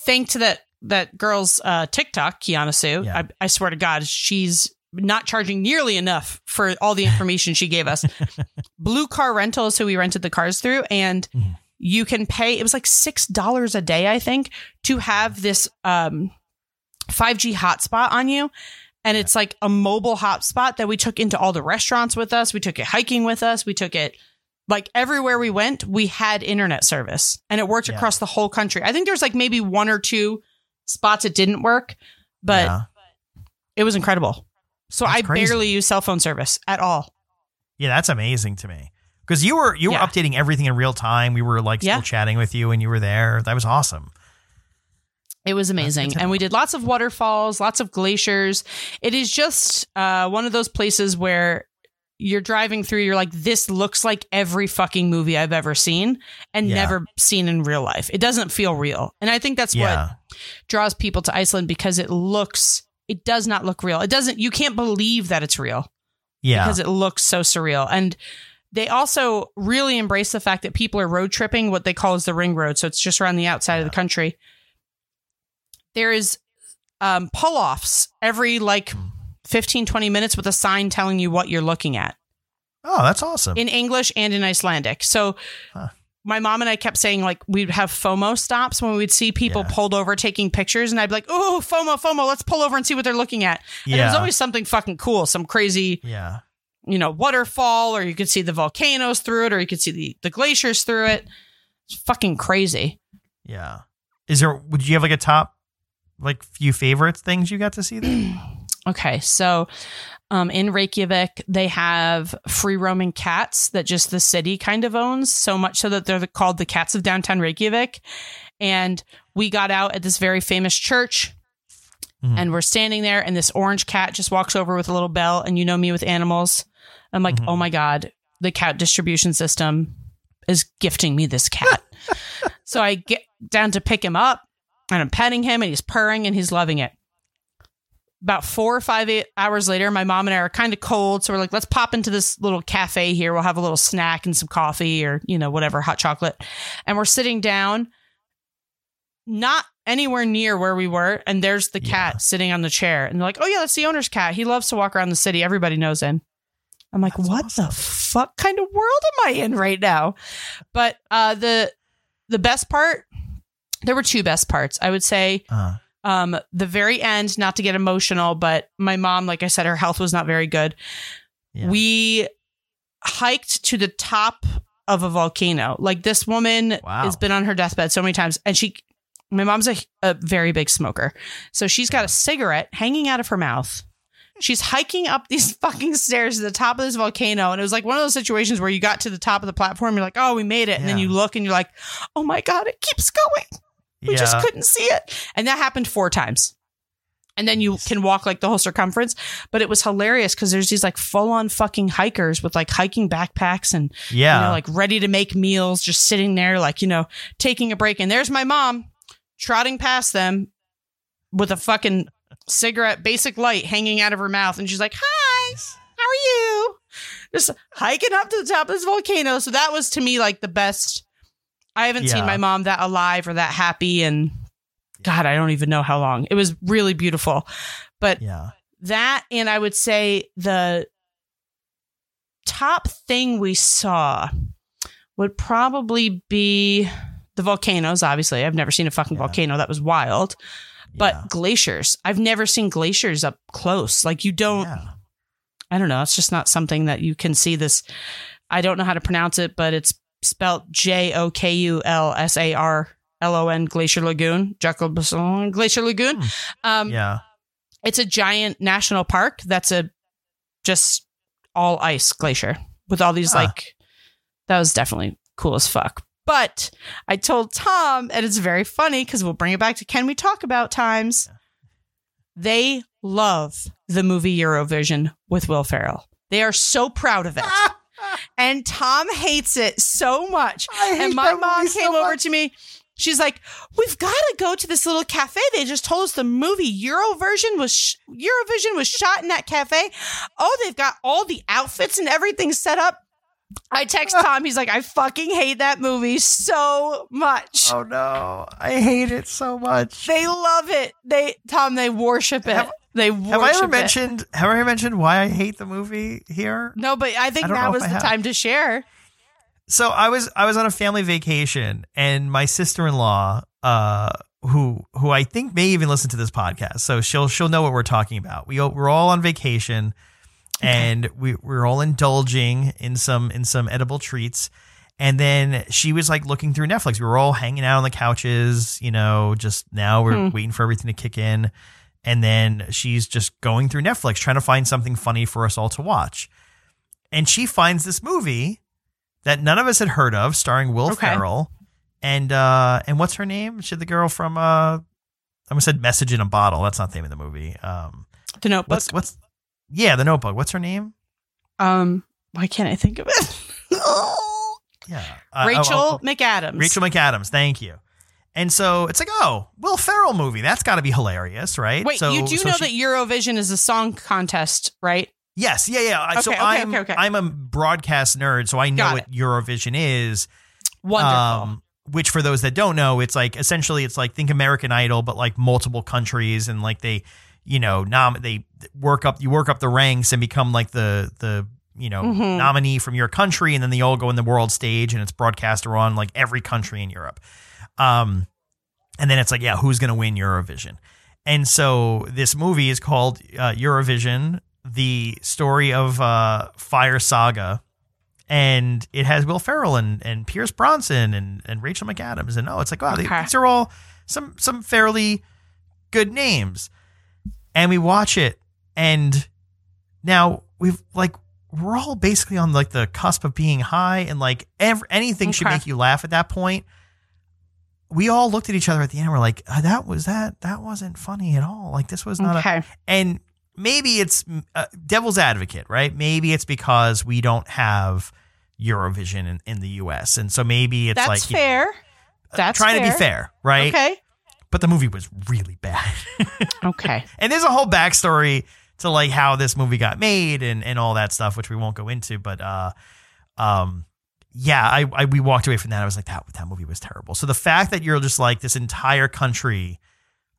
thanks to that that girl's uh TikTok, Kiana Sue. Yeah. I, I swear to God, she's not charging nearly enough for all the information she gave us. Blue Car Rental is who we rented the cars through, and Mhm. You can pay. It was like six dollars a day, I think, to have this um 5G hotspot on you. And it's like a mobile hotspot that we took into all the restaurants with us. We took it hiking with us. We took it like everywhere we went, we had internet service and it worked Yeah. across the whole country. I think there's like maybe one or two spots it didn't work, but yeah. it was incredible. So That's I crazy. barely use cell phone service at all. Yeah, that's amazing to me. Because you were you were Yeah. updating everything in real time. We were like still Yeah. chatting with you and you were there. That was awesome. It was amazing. And we did lots of waterfalls, lots of glaciers. It is just uh, one of those places where you're driving through, you're like, this looks like every fucking movie I've ever seen and Yeah. never seen in real life. It doesn't feel real. And I think that's what draws people to Iceland because it looks it does not look real. It doesn't you can't believe that it's real Yeah. because it looks so surreal. And they also really embrace the fact that people are road tripping what they call is the ring road. So it's just around the outside of the country. There is um, pull offs every like Hmm. 15, 20 minutes with a sign telling you what you're looking at oh, that's awesome. in English and in Icelandic. So Huh. my mom and I kept saying like we'd have FOMO stops when we'd see people Yeah. pulled over taking pictures, and I'd be like, "Oh, FOMO, FOMO, let's pull over and see what they're looking at." And yeah. was always something fucking cool, some crazy, yeah. You know, waterfall, or you could see the volcanoes through it, or you could see the the glaciers through it. It's fucking crazy. Yeah. Is there would you have like a top like few favorites things you got to see there? Okay, so um, in Reykjavik, they have free roaming cats that just the city kind of owns, so much so that they're the- called the cats of downtown Reykjavik. And we got out at this very famous church. Mhm. And we're standing there, and this orange cat just walks over with a little bell. And you know me with animals. I'm like, Mhm. oh my God, the cat distribution system is gifting me this cat. so I get down to pick him up, and I'm petting him, and he's purring, and he's loving it about four or five eight hours later, my mom and I are kind of cold. So we're like, let's pop into this little cafe here. We'll have a little snack and some coffee or, you know, whatever, hot chocolate. And we're sitting down, not anywhere near where we were. And there's the Yeah. cat sitting on the chair. And they're like, oh, yeah, that's the owner's cat. He loves to walk around the city. Everybody knows him. I'm like, That's what awesome. the fuck kind of world am I in right now? But uh, the the best part, there were two best parts. I would say Uh, um the very end not to get emotional but my mom like i said her health was not very good yeah. we hiked to the top of a volcano like this woman Wow. has been on her deathbed so many times and she my mom's a, a very big smoker so she's got a cigarette hanging out of her mouth she's hiking up these fucking stairs to the top of this volcano and it was like one of those situations where you got to the top of the platform you're like oh we made it and then you look and you're like oh my god it keeps going we yeah. just couldn't see it. And that happened four times. And then you can walk like the whole circumference. But it was hilarious because there's these like full on fucking hikers with like hiking backpacks and, yeah. you know, like ready to make meals, just sitting there, like, you know, taking a break. And there's my mom trotting past them with a fucking cigarette, basic light hanging out of her mouth. And she's like, hi, how are you? Just hiking up to the top of this volcano. So that was to me like the best. I haven't seen my mom that alive or that happy and God, I don't even know how long. It was really beautiful. But yeah. that and I would say the top thing we saw would probably be the volcanoes, obviously. I've never seen a fucking Yeah. volcano. That was wild. But yeah. glaciers. I've never seen glaciers up close. Like you don't Yeah. I don't know. It's just not something that you can see this. I don't know how to pronounce it, but it's spelled J O K U L S A R L O N Glacier Lagoon, Jacobson Glacier Lagoon. Um, yeah. It's a giant national park that's a just all ice glacier. with all these Huh. like that was definitely cool as fuck. But I told Tom, and it's very funny because we'll bring it back to Can We Talk About Times. They love the movie Eurovision with Will Ferrell. They are so proud of it. and Tom hates it so much. And my mom movie so came over much. to me. She's like, "We've got to go to this little cafe. They just told us the movie Eurovision was sh- Eurovision was shot in that cafe. Oh, they've got all the outfits and everything set up." I text Tom. He's like, "I fucking hate that movie so much. Oh no, I hate it so much. They love it. They Tom. They worship it. Have- they worship Have I ever it. mentioned? Have I ever mentioned why I hate the movie here? No, but I think I now is the time to share. So I was I was on a family vacation, and my sister in law, uh, who who I think may even listen to this podcast, so she'll she'll know what we're talking about. We we're all on vacation, and we we're all indulging in some in some edible treats. And then she was like looking through Netflix. We were all hanging out on the couches, you know, just now we're Hmm. waiting for everything to kick in. And then she's just going through Netflix trying to find something funny for us all to watch. And she finds this movie that none of us had heard of, starring Will Okay. Ferrell. And uh and what's her name? She the girl from uh I almost said Message in a Bottle. That's not the name of the movie. Um The Notebook. what's what's yeah, the notebook. What's her name? um, why can't I think of it? Yeah. Uh, Rachel oh, oh, McAdams. Rachel McAdams, thank you. And so it's like, oh, Will Ferrell movie. That's got to be hilarious, right? Wait, so, you do so know she- that Eurovision is a song contest, right? Yes, yeah, yeah. I so Okay, okay, I'm okay, okay. I'm a broadcast nerd, so I know what Eurovision is. Wonderful. Um, which for those that don't know, it's like essentially it's like think American Idol, but like multiple countries, and like they, you know, nom they work up you work up the ranks and become like the the you know Mhm. nominee from your country, and then they all go in the world stage, and it's broadcast around like every country in Europe. Um, and then it's like, yeah, who's gonna win Eurovision? And so this movie is called uh, Eurovision: The Story of uh, Fire Saga and it has Will Ferrell and, and Pierce Brosnan and, and Rachel McAdams and oh it's like wow Okay. these are all some some fairly good names and we watch it and now we've like we're all basically on like the cusp of being high and like ev- anything should make you laugh at that point we all looked at each other at the end and we're like "Uh, that was that that wasn't funny at all like this was not a okay. and maybe it's uh, devil's advocate, right? Maybe it's because we don't have Eurovision in, in the U.S. and so maybe it's That's like you know, fair. That's trying to be fair, right? Okay. But the movie was really bad, Okay. and there's a whole backstory to like how this movie got made and and all that stuff, which we won't go into. But uh, um. Yeah, I, I we walked away from that. I was like, that that movie was terrible. So the fact that you're just like this entire country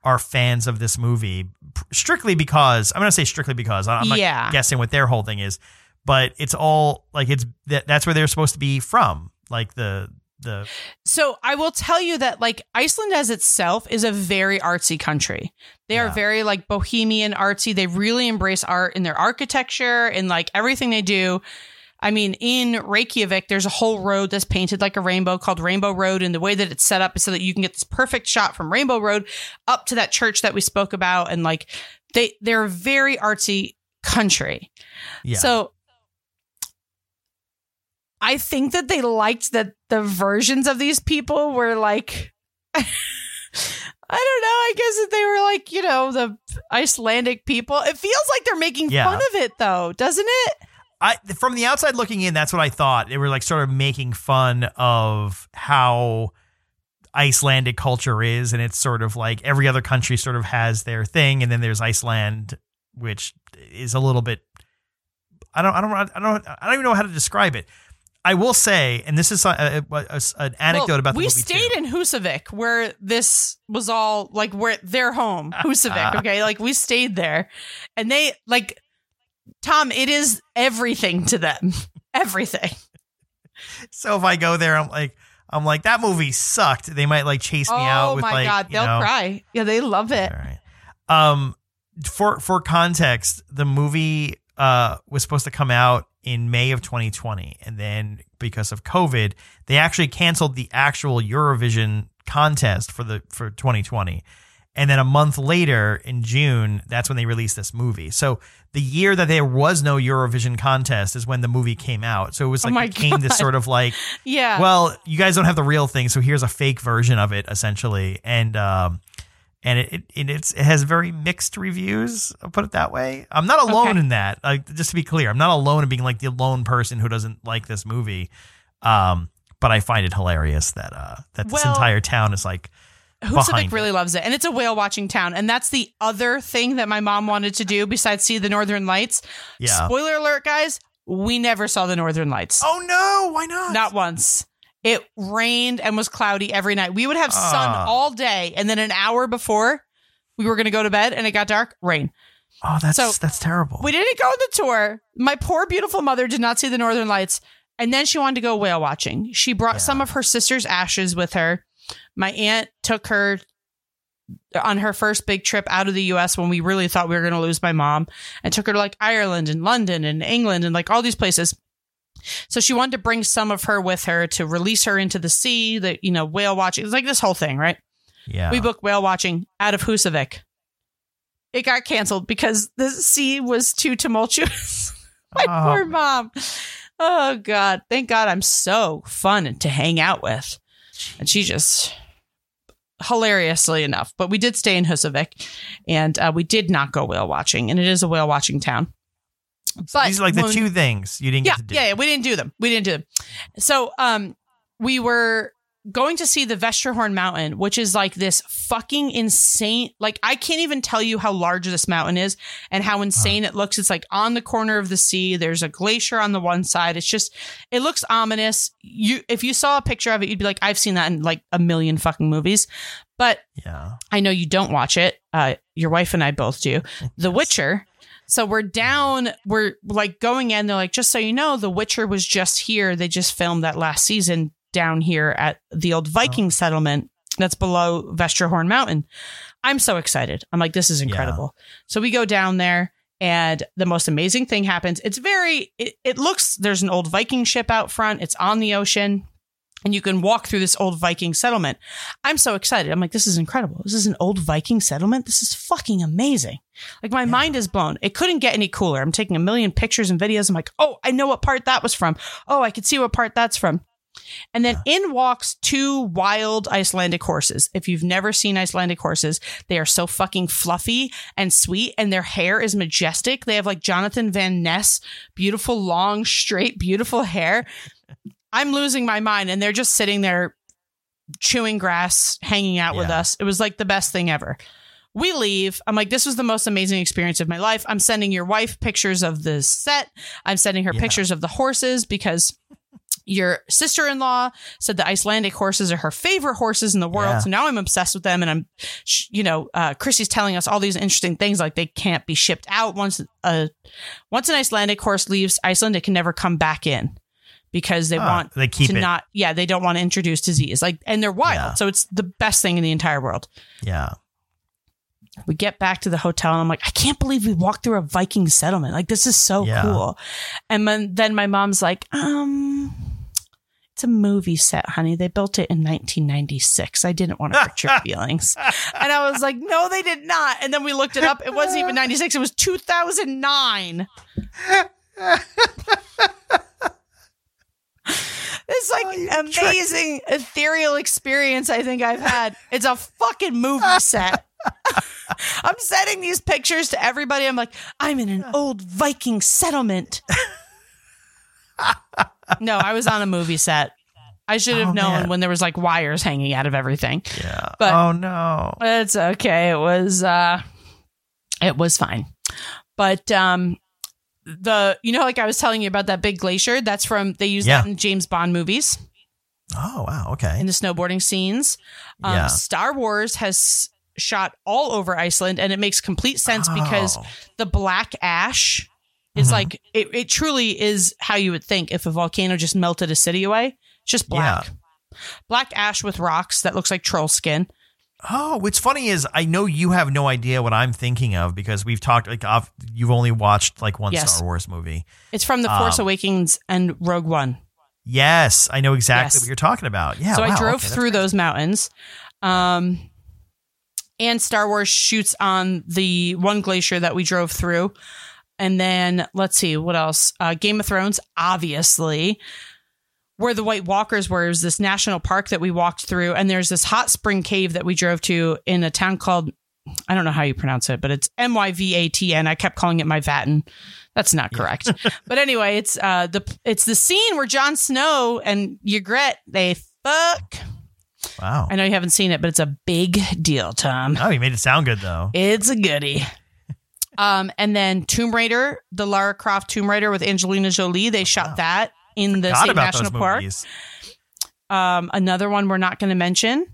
are fans of this movie strictly because I'm going to say strictly because I'm not Yeah. guessing what their whole thing is, but it's all like it's that, that's where they're supposed to be from. Like the the So I will tell you that like Iceland as itself is a very artsy country. They are very like bohemian artsy. They really embrace art in their architecture and like everything they do. I mean, in Reykjavik, there's a whole road that's painted like a rainbow called Rainbow Road. And the way that it's set up is so that you can get this perfect shot from Rainbow Road up to that church that we spoke about. And like they, they're a very artsy country. yeah. So I think that they liked that the versions of these people were like I don't know. I guess that they were like, you know, the Icelandic people. It feels like they're making Yeah. fun of it though, doesn't it? I from the outside looking in, that's what I thought. They were like sort of making fun of how Icelandic culture is, and it's sort of like every other country sort of has their thing, and then there's Iceland, which is a little bit. I don't. I don't. I don't. I don't even know how to describe it. I will say, and this is a, a- a- an anecdote Well, about the we stayed too. in Husavik where this was all like where their home, Husavik. Okay, like we stayed there, and they like Tom. It is everything to them, everything. so if I go there, I'm like, I'm like that movie sucked. They might like chase me out oh my like, god, they'll know, cry. Yeah, they love it. All right. Um, for for context, the movie uh was supposed to come out in May of 2020, and then because of COVID, they actually canceled the actual Eurovision contest for the for 2020, And then a month later in June, that's when they released this movie. So the year that there was no Eurovision contest is when the movie came out. So it was Oh like it became this sort of like, Yeah. well, you guys don't have the real thing, so here's a fake version of it essentially. And um and it, it it's it has very mixed reviews. I'll put it that way. I'm not alone Okay. in that. Like just to be clear, I'm not alone in being like the lone person who doesn't like this movie. Um, but I find it hilarious that uh that this Well- entire town is like behind really loves it. And it's a whale watching town. And that's the other thing that my mom wanted to do besides see the Northern Lights. yeah. Spoiler alert, guys, we never saw the Northern Lights. Oh no, why not? Not once. It rained and was cloudy every night. We would have sun Ah. all day. And then an hour before we were going to go to bed and it got dark, rain. Oh, that's So, that's terrible. We didn't go on the tour. My poor, beautiful mother did not see the Northern Lights. And then she wanted to go whale watching. She brought Yeah. some of her sister's ashes with her. My aunt took her on her first big trip out of the US when we really thought we were going to lose my mom and took her to like Ireland and London and England and like all these places. So she wanted to bring some of her with her to release her into the sea, that, you know, whale watching. It's like this whole thing, right? yeah. We booked whale watching out of Husavik. It got canceled because the sea was too tumultuous. My Oh. poor mom. Oh God. Thank God I'm so fun to hang out with. And she just hilariously enough. But we did stay in Husavik and uh, we did not go whale watching. And it is a whale watching town. But These are like the when- two things you didn't yeah, get to do. yeah, yeah, we didn't do them. We didn't do them. So, um, we were going to see the Vesterhorn Mountain, which is like this fucking insane. Like, I can't even tell you how large this mountain is and how insane it looks. It's like on the corner of the sea. There's a glacier on the one side. It's just, it looks ominous. You, if you saw a picture of it, you'd be like, I've seen that in like a million fucking movies. But Yeah. I know you don't watch it. Uh, your wife and I both do. The Witcher. So we're down, we're like going in. They're like, just so you know, The Witcher was just here. They just filmed that last season down here at the old oh. Viking settlement that's below Vesterhorn Mountain. I'm so excited. I'm like, this is incredible. So we go down there. And the most amazing thing happens. It's very, it, it looks, there's an old Viking ship out front. It's on the ocean and you can walk through this old Viking settlement. I'm so excited. I'm like, this is incredible. This is an old Viking settlement. This is fucking amazing. Like my mind is blown. It couldn't get any cooler. I'm taking a million pictures and videos. I'm like, oh, I know what part that was from. Oh, I could see what part that's from. And then in walks two wild Icelandic horses. If you've never seen Icelandic horses, they are so fucking fluffy and sweet, and their hair is majestic. They have like Jonathan Van Ness, beautiful, long, straight, beautiful hair. I'm losing my mind, and they're just sitting there chewing grass, hanging out with us. It was like the best thing ever. We leave. I'm like, this was the most amazing experience of my life. I'm sending your wife pictures of the set. I'm sending her Yeah. pictures of the horses because your sister-in-law said the Icelandic horses are her favorite horses in the world. Yeah. So now I'm obsessed with them, and I'm, you know, uh, Chrissy's telling us all these interesting things like they can't be shipped out once a once an Icelandic horse leaves Iceland, it can never come back in because they Ah, want they keep to it. not. Yeah, they don't want to introduce disease. Like, and they're wild, Yeah. so it's the best thing in the entire world. Yeah. We get back to the hotel and I'm like, I can't believe we walked through a Viking settlement. Like, this is so Yeah. cool. And then, then my mom's like, um, it's a movie set, honey. They built it in 1996. I didn't want to hurt your feelings. And I was like, no, they did not. And then we looked it up. It wasn't even 96. It was 2009. It's like Oh, amazing ethereal experience I think I've had. It's a fucking movie set. I'm sending these pictures to everybody. I'm like, I'm in an old Viking settlement. no, I was on a movie set. I should have Oh, known man. when there was like wires hanging out of everything. Yeah. But- oh no. It's okay. It was uh it was fine. But um the you know like I was telling you about that big glacier that's from they use Yeah. that in James Bond movies Oh wow. Okay. in the snowboarding scenes. Um, Yeah. Star Wars has shot all over Iceland and it makes complete sense because Oh. the black ash is Mhm. like it, it truly is how you would think if a volcano just melted a city away. It's just black. Black ash with rocks that looks like troll skin. Oh, what's funny is I know you have no idea what I'm thinking of because we've talked like I've, you've only watched like one Yes. Star Wars movie. It's from The Force Um, Awakens and Rogue One. Yes, I know exactly Yes. what you're talking about. Yeah. so wow, I drove okay, through those mountains. Um, and Star Wars shoots on the one glacier that we drove through. And then let's see what else. Uh, Game of Thrones, obviously. Where the White Walkers were is this national park that we walked through, and there's this hot spring cave that we drove to in a town called I don't know how you pronounce it, but it's M Y V A T N. I kept calling it my Vatten. That's not correct. but anyway, it's uh the it's the scene where Jon Snow and Ygritte they fuck. Wow. I know you haven't seen it, but it's a big deal, Tom. Oh, you made it sound good though. It's a goodie. Um, and then Tomb Raider, the Lara Croft Tomb Raider with Angelina Jolie, they shot Wow. that in the same national park. Um, another one we're not going to mention,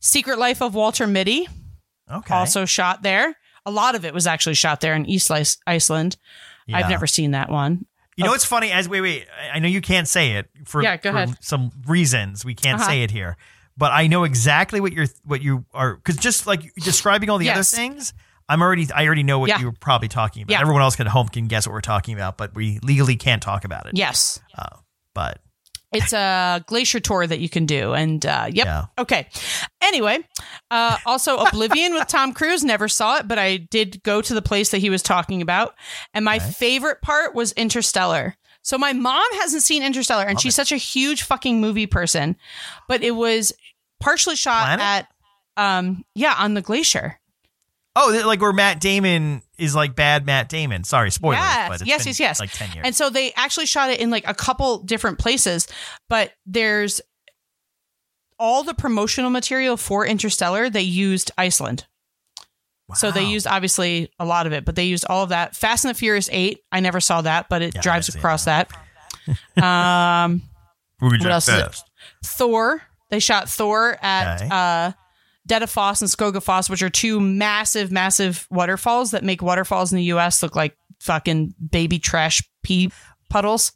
Secret Life of Walter Mitty, Okay. also shot there. A lot of it was actually shot there in East Ice- Iceland. I've never seen that one. You know what's funny? As wait, wait, I know you can't say it for, Yeah, go for ahead. some reasons. We can't Uh-huh. say it here, but I know exactly what you're what you are because just like describing all the Yes. other things, I'm already I already know what Yeah. you're probably talking about. Yeah. Everyone else at home can guess what we're talking about, but we legally can't talk about it. Yes. Uh, but It's a glacier tour that you can do. And uh, yep. yeah, Okay. Anyway, uh, also Oblivion with Tom Cruise. Never saw it, but I did go to the place that he was talking about. And my Okay. favorite part was Interstellar. So my mom hasn't seen Interstellar, and Love she's it. such a huge fucking movie person. But it was partially shot Planet? at, um, yeah, on the glacier. Oh, like where Matt Damon is like bad Matt Damon. Sorry, spoilers. Yes, yes, yes, yes. Like ten years. And so they actually shot it in like a couple different places, but there's all the promotional material for Interstellar, they used Iceland. So they used obviously a lot of it, but they used all of that. Fast and the Furious 8, I never saw that, but it Yeah, drives across that. um Movie what else? Thor, they shot Thor at Okay. uh Foss and Skogafoss, which are two massive, massive waterfalls that make waterfalls in the US look like fucking baby trash pee puddles.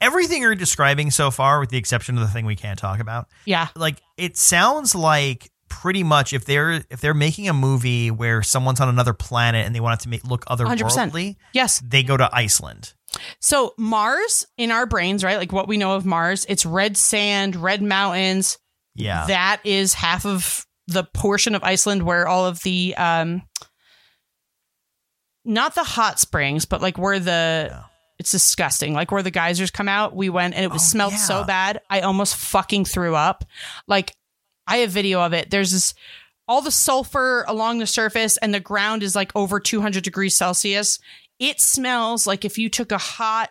Everything you're describing so far, with the exception of the thing we can't talk about, Yeah. like it sounds like pretty much if they're if they're making a movie where someone's on another planet and they want it to make look 100%. otherworldly, Yes. they go to Iceland. So Mars in our brains, right? Like what we know of Mars, it's red sand, red mountains. Yeah, That is half of the portion of Iceland where all of the um not the hot springs, but like where the Yeah. it's disgusting. Like where the geysers come out, we went and it was Oh, smelled yeah. so bad. I almost fucking threw up. Like I have video of it. There's this all the sulfur along the surface and the ground is like over 200 degrees Celsius. It smells like if you took a hot.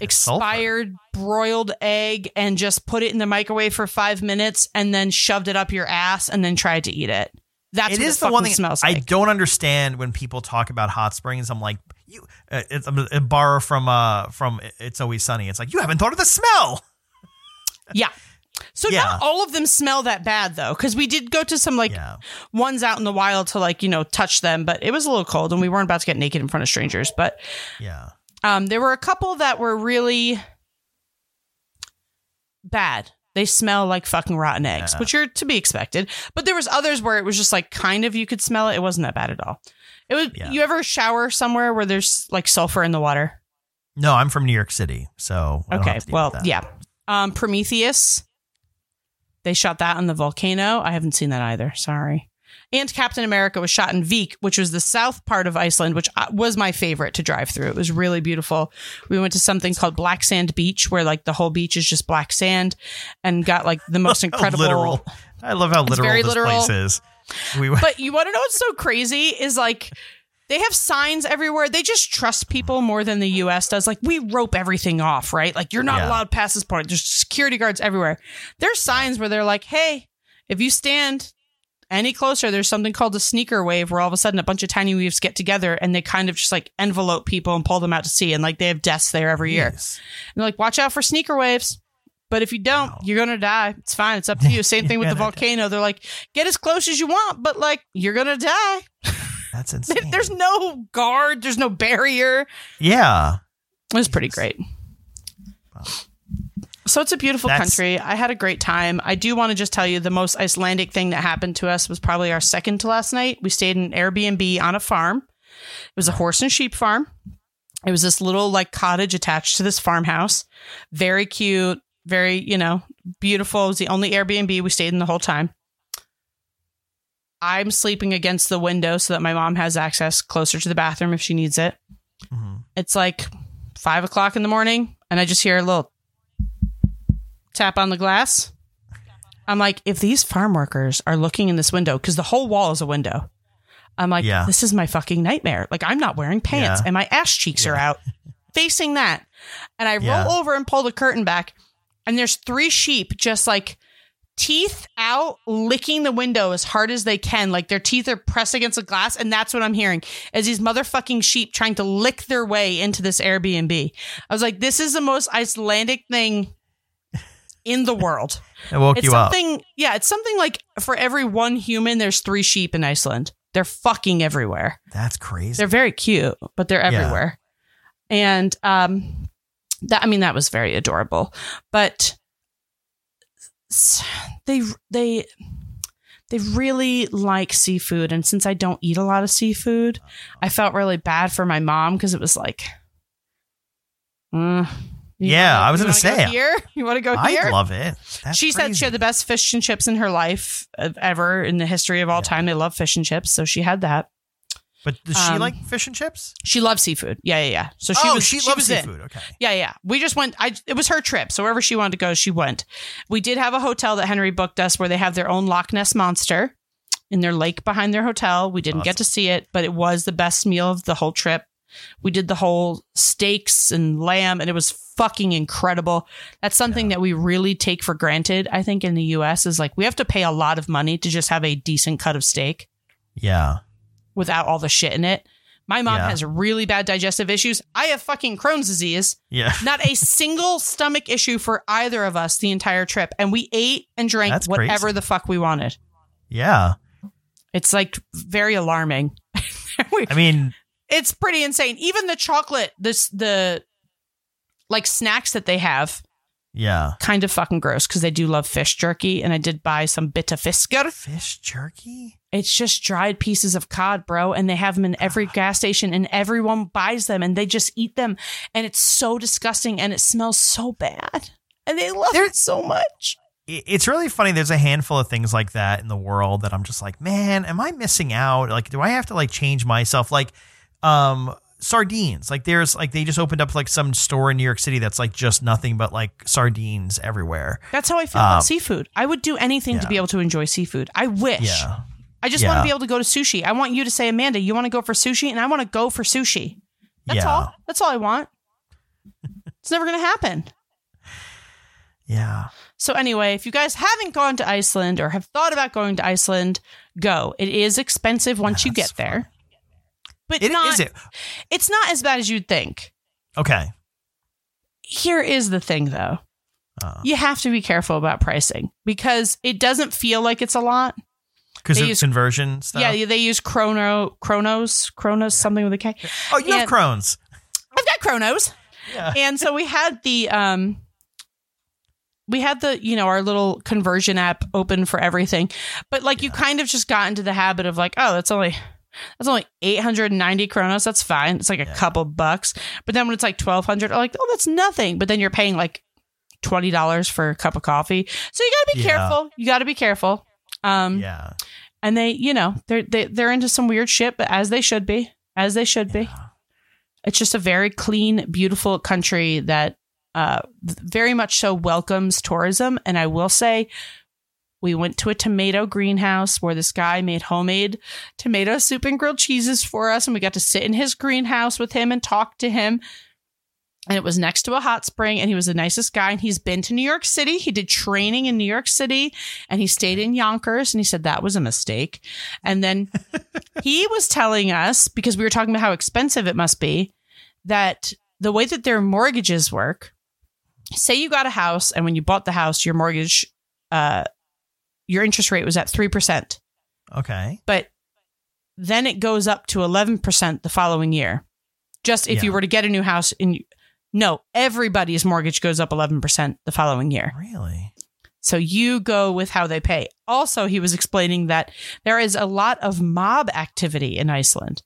Expired broiled egg and just put it in the microwave for five minutes and then shoved it up your ass and then tried to eat it. That's It what is the one thing smells I like. don't understand when people talk about hot springs. I'm like, you, uh, it's a, a borrow from uh from It's Always Sunny. It's like you haven't thought of the smell. yeah. So Yeah. not all of them smell that bad though, because we did go to some like yeah, ones out in the wild to like you know touch them, but it was a little cold and we weren't about to get naked in front of strangers. But yeah. Um, there were a couple that were really bad. They smell like fucking rotten eggs, Yeah. which are to be expected. But there was others where it was just like kind of you could smell it. It wasn't that bad at all. It was. Yeah. You ever shower somewhere where there's like sulfur in the water? No, I'm from New York City, so I don't Okay. have to deal Well, yeah. Um, Prometheus. They shot that on the volcano. I haven't seen that either. Sorry. And Captain America was shot in Vik, which was the south part of Iceland, which uh, was my favorite to drive through. It was really beautiful. We went to something called Black Sand Beach, where like the whole beach is just black sand, and got like the most incredible. literal. I love how literal this literal. place is. We went, But you want to know what's so crazy is like they have signs everywhere. They just trust people more than the US does. Like we rope everything off, right? Like you're not Yeah. allowed past this point. There's security guards everywhere. There's signs where they're like, "Hey, if you stand any closer, there's something called a sneaker wave where all of a sudden a bunch of tiny weaves get together and they kind of just like envelope people and pull them out to sea and like they have deaths there every year. Jeez. And they're like, watch out for sneaker waves. But if you don't, Wow. you're gonna die. It's fine. It's up to you. Same thing with the no volcano. They're like, get as close as you want, but like you're gonna die. That's insane. There's no guard. There's no barrier. yeah. It was pretty great. Wow. So it's a beautiful That's- country. I had a great time. I do want to just tell you the most Icelandic thing that happened to us was probably our second to last night. We stayed in an Airbnb on a farm. It was a horse and sheep farm. It was this little like cottage attached to this farmhouse. Very cute, very, you know, beautiful. It was the only Airbnb we stayed in the whole time. I'm sleeping against the window so that my mom has access closer to the bathroom if she needs it. Mhm. It's like five o'clock in the morning, and I just hear a little tap on the glass. I'm like, if these farm workers are looking in this window, because the whole wall is a window, I'm like, Yeah. this is my fucking nightmare. Like, I'm not wearing pants Yeah. and my ass cheeks are out facing that. And I roll over and pull the curtain back, and there's three sheep just like teeth out, licking the window as hard as they can. Like their teeth are pressed against the glass. And that's what I'm hearing is these motherfucking sheep trying to lick their way into this Airbnb. I was like, this is the most Icelandic thing in the world. It woke It's you up. something, yeah, it's something like for every one human, there's three sheep in Iceland. They're fucking everywhere. That's crazy. They're very cute, but they're Yeah. everywhere. And um that I mean that was very adorable. But they they they really like seafood and since I don't eat a lot of seafood, I felt really bad for my mom because it was like mm, you Yeah, wanna- I was you gonna wanna go say. here. You want to go I love it. That's she said she had the best fish and chips in her life ever in the history of all Yeah. time. They love fish and chips, so she had that. But does she um, like fish and chips? She loves seafood. Yeah, yeah, yeah. So she oh, was. she, she loves was in. seafood. Okay. Yeah, yeah. We just went. I. It was her trip, so wherever she wanted to go, she went. We did have a hotel that Henry booked us where they have their own Loch Ness monster in their lake behind their hotel. We didn't get to see it, but it was the best meal of the whole trip. We did the whole steaks and lamb, and it was fucking incredible. That's something that we really take for granted. I think in the U.S. is like we have to pay a lot of money to just have a decent cut of steak Yeah. without all the shit in it. My mom Yeah. has really bad digestive issues. I have fucking Crohn's disease. Yeah. Not a single stomach issue for either of us the entire trip. And we ate and drank That's whatever crazy. the fuck we wanted. Yeah. It's like very alarming. I mean, it's pretty insane. Even the chocolate, this the like snacks that they have, yeah. kind of fucking gross because they do love fish jerky. And I did buy some bita fiskar. Fish jerky? It's just dried pieces of cod, bro. And they have them in every ah. gas station and everyone buys them and they just eat them. And it's so disgusting and it smells so bad. And they love There- it so much. It's really funny. There's a handful of things like that in the world that I'm just like, man, am I missing out? Like, do I have to like change myself? Like, um, sardines. Like, there's like they just opened up like some store in New York City that's like just nothing but like sardines everywhere. That's how I feel Um, about seafood. I would do anything to be able to enjoy seafood. I wish. Yeah. I just want to be able to go to sushi. I want you to say, Amanda, you want to go for sushi? And I want to go for sushi. That's Yeah. all. That's all I want. it's never going to happen. Yeah. So anyway, if you guys haven't gone to Iceland or have thought about going to Iceland, go. It is expensive once you get there. But It, not, is it? it's not as bad as you'd think. Okay. Here is the thing though. Uh, You have to be careful about pricing because it doesn't feel like it's a lot. Because of use- conversion stuff. Yeah, they use chrono chronos, chronos something with a K. Oh, you have and- Crohn's. I've got chronos. Yeah. and so we had the um we had the you know our little conversion app open for everything but like you kind of just got into the habit of like oh that's only that's only 890 kronos. That's fine. It's like a Yeah. couple bucks. But then when it's like 1200 I'm like oh that's nothing. But then you're paying like $20 for a cup of coffee. So you got to be Yeah. careful. You got to be careful. Um Yeah. and they you know they're they, they're into some weird shit but as they should be as they should be. It's just a very clean beautiful country that uh very much so welcomes tourism. And i will say we went to a tomato greenhouse where this guy made homemade tomato soup and grilled cheeses for us and we got to sit in his greenhouse with him and talk to him. And it was next to a hot spring and he was the nicest guy and he's been to new york city. He did training in new york city and he stayed in yonkers and he said that was a mistake. And then he was telling us because we were talking about how expensive it must be that the way that their mortgages work say you got a house and when you bought the house your mortgage uh your interest rate was at 3% Okay. but then it goes up to 11% the following year just if you were to get a new house in no everybody's mortgage goes up 11% the following year Really? so you go with how they pay. Also, he was explaining that there is a lot of mob activity in Iceland.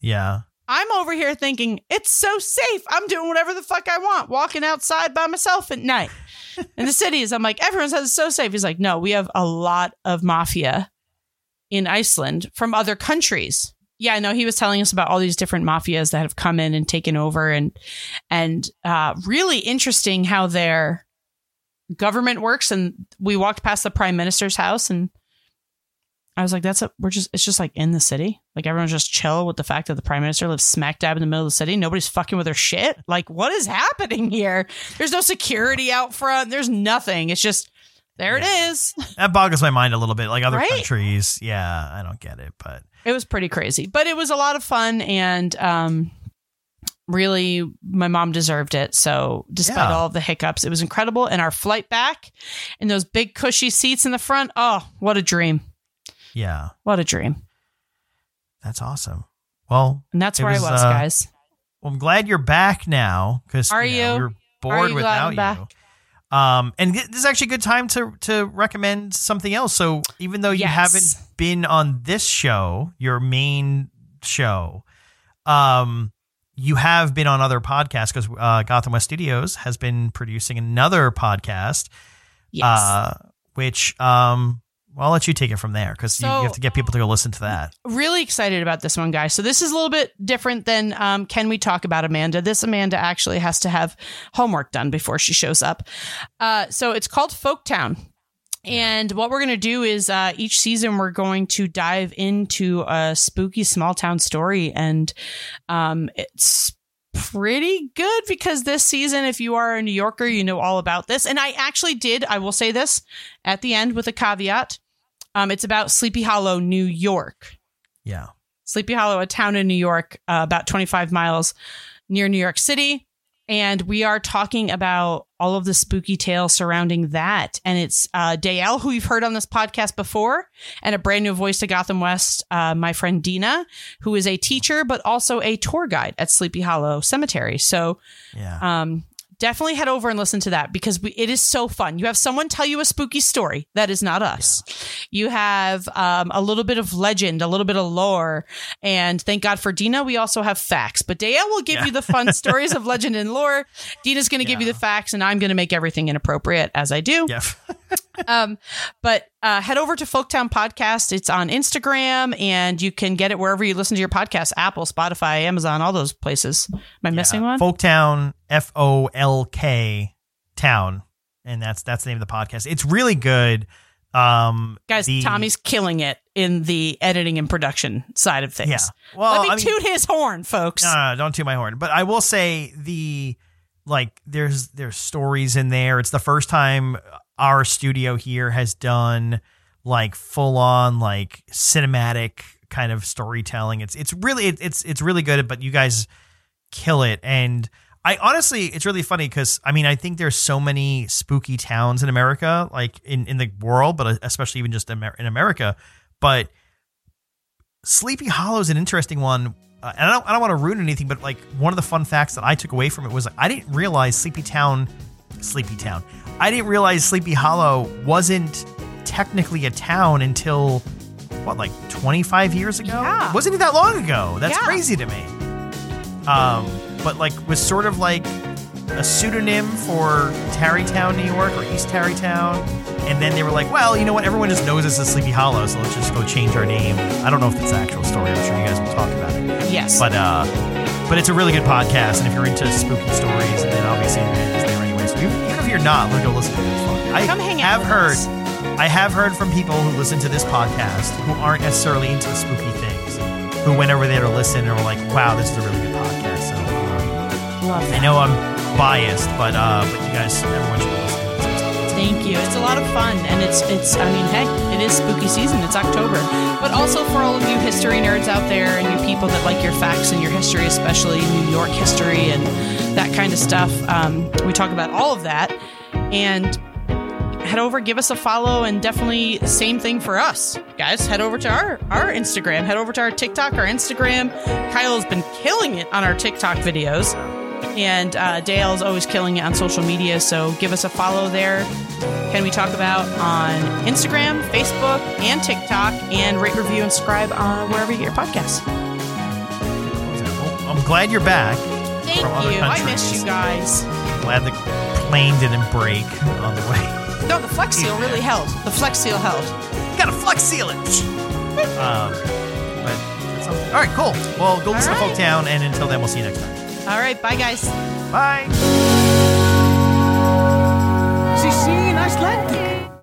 Yeah. I'm over here thinking it's so safe. I'm doing whatever the fuck I want, walking outside by myself at night. in the cities, I'm like, everyone says it's so safe. He's like, no, we have a lot of mafia in Iceland from other countries. Yeah, no, he was telling us about all these different mafias that have come in and taken over, and and uh, really interesting how their government works. And we walked past the prime minister's house, and I was like, "That's a we're just it's just like in the city, like everyone's just chill with the fact that the prime minister lives smack dab in the middle of the city. Nobody's fucking with their shit. Like, what is happening here? There's no security out front. There's nothing. It's just there it is. That boggles my mind a little bit. Like other Right? countries, yeah, I don't get it, but It was pretty crazy, but it was a lot of fun and um really my mom deserved it. So despite Yeah. all of the hiccups, it was incredible. And our flight back and those big cushy seats in the front, oh, what a dream. Yeah, What a dream. that's awesome. Well, And that's where was, I was, uh, guys. well, I'm glad you're back now because Are you? know, you? we were bored you without you. Um, and this is actually a good time to to recommend something else. So even though you Yes. haven't been on this show, your main show, um, you have been on other podcasts because uh, Gotham West Studios has been producing another podcast, Yes. uh, which um, well, I'll let you take it from there because you, you have to get people to go listen to that. really excited about this one, guys. So this is a little bit different than um, can we talk about Amanda? This Amanda actually has to have homework done before she shows up. Uh, so it's called Folktown. And what we're going to do is uh, each season we're going to dive into a spooky small town story, and um, it's pretty good because this season, if you are a New Yorker, you know all about this. And I actually did. I will say this at the end with a caveat. Um, it's about Sleepy Hollow, New York. Yeah, Sleepy Hollow, a town in New York, uh, about 25 miles near New York City. And we are talking about all of the spooky tales surrounding that. And it's uh, Dale, who you've heard on this podcast before, and a brand new voice to Gotham West, uh, my friend Dina, who is a teacher, but also a tour guide at Sleepy Hollow Cemetery. So yeah. um, definitely head over and listen to that because we, it is so fun. You have someone tell you a spooky story that is not us. You have um, a little bit of legend, a little bit of lore, and thank God for Dina, we also have facts. But Daya will give Yeah. you the fun stories of legend and lore. Dina's going to give you the facts, and I'm going to make everything inappropriate as I do. yeah. Um, but uh, head over to Folktown Podcast. It's on Instagram, and you can get it wherever you listen to your podcast: Apple, Spotify, Amazon, all those places. Am I missing Yeah. one? Folktown, F O L K Town, and that's that's the name of the podcast. It's really good. Um, Guys, the- Tommy's killing it in the editing and production side of things. Yeah. Well, Let me I mean- toot his horn, folks. No, no, no, don't toot my horn. But I will say the like there's there's stories in there. It's the first time our studio here has done like full on like cinematic kind of storytelling. It's it's really it, it's it's really good. But you guys kill it and. I honestly, it's really funny because I mean, I think there's so many spooky towns in America, like in, in the world, but especially even just in America. But Sleepy Hollow is an interesting one. Uh, and I don't, I don't want to ruin anything, but like one of the fun facts that I took away from it was I didn't realize Sleepy Town, Sleepy Town, I didn't realize Sleepy Hollow wasn't technically a town until what, like 25 years ago? Yeah. Wasn't it that long ago? That's Yeah. crazy to me. Um, but like was sort of like a pseudonym for Tarrytown, New York, or East Tarrytown. And then they were like, well, you know what? Everyone just knows this as Sleepy Hollow, so let's just go change our name. I don't know if that's the actual story. I'm sure you guys will talk about it. yes. But uh, but it's a really good podcast, and if you're into spooky stories, and then obviously you're not, go listen to it. It's fun. I Come hang out have with heard, us. I have heard from people who listen to this podcast who aren't necessarily into the spooky things, who went over there to listen and were like, "Wow, this is a really good podcast." So um, Love I that. know I'm biased, but uh, but you guys, everyone should listen. Thank you. It's a lot of fun, and it's it's. I mean, hey, it is spooky season. It's October, but also for all of you history nerds out there and you people that like your facts and your history, especially New York history and that kind of stuff. Um, we talk about all of that, and head over, give us a follow, and definitely same thing for us, guys. Head over to our our Instagram. Head over to our TikTok, our Instagram. Kyle's been killing it on our TikTok videos. And uh, Dale's always killing it on social media, so give us a follow there. Can we talk about on Instagram, Facebook, and TikTok, and rate, review, and subscribe on wherever you get your podcasts. I'm glad you're back. Thank From other you. I missed you guys. Glad the plane didn't break on the way. No, the Flex Seal really held. The Flex Seal held. You got to flex seal it. Um, but that's something. All right, cool. Well, go listen All to right. Folktown, and until then, we'll see you next time. All right, bye guys. Bye. Sí, sí, in Icelandic.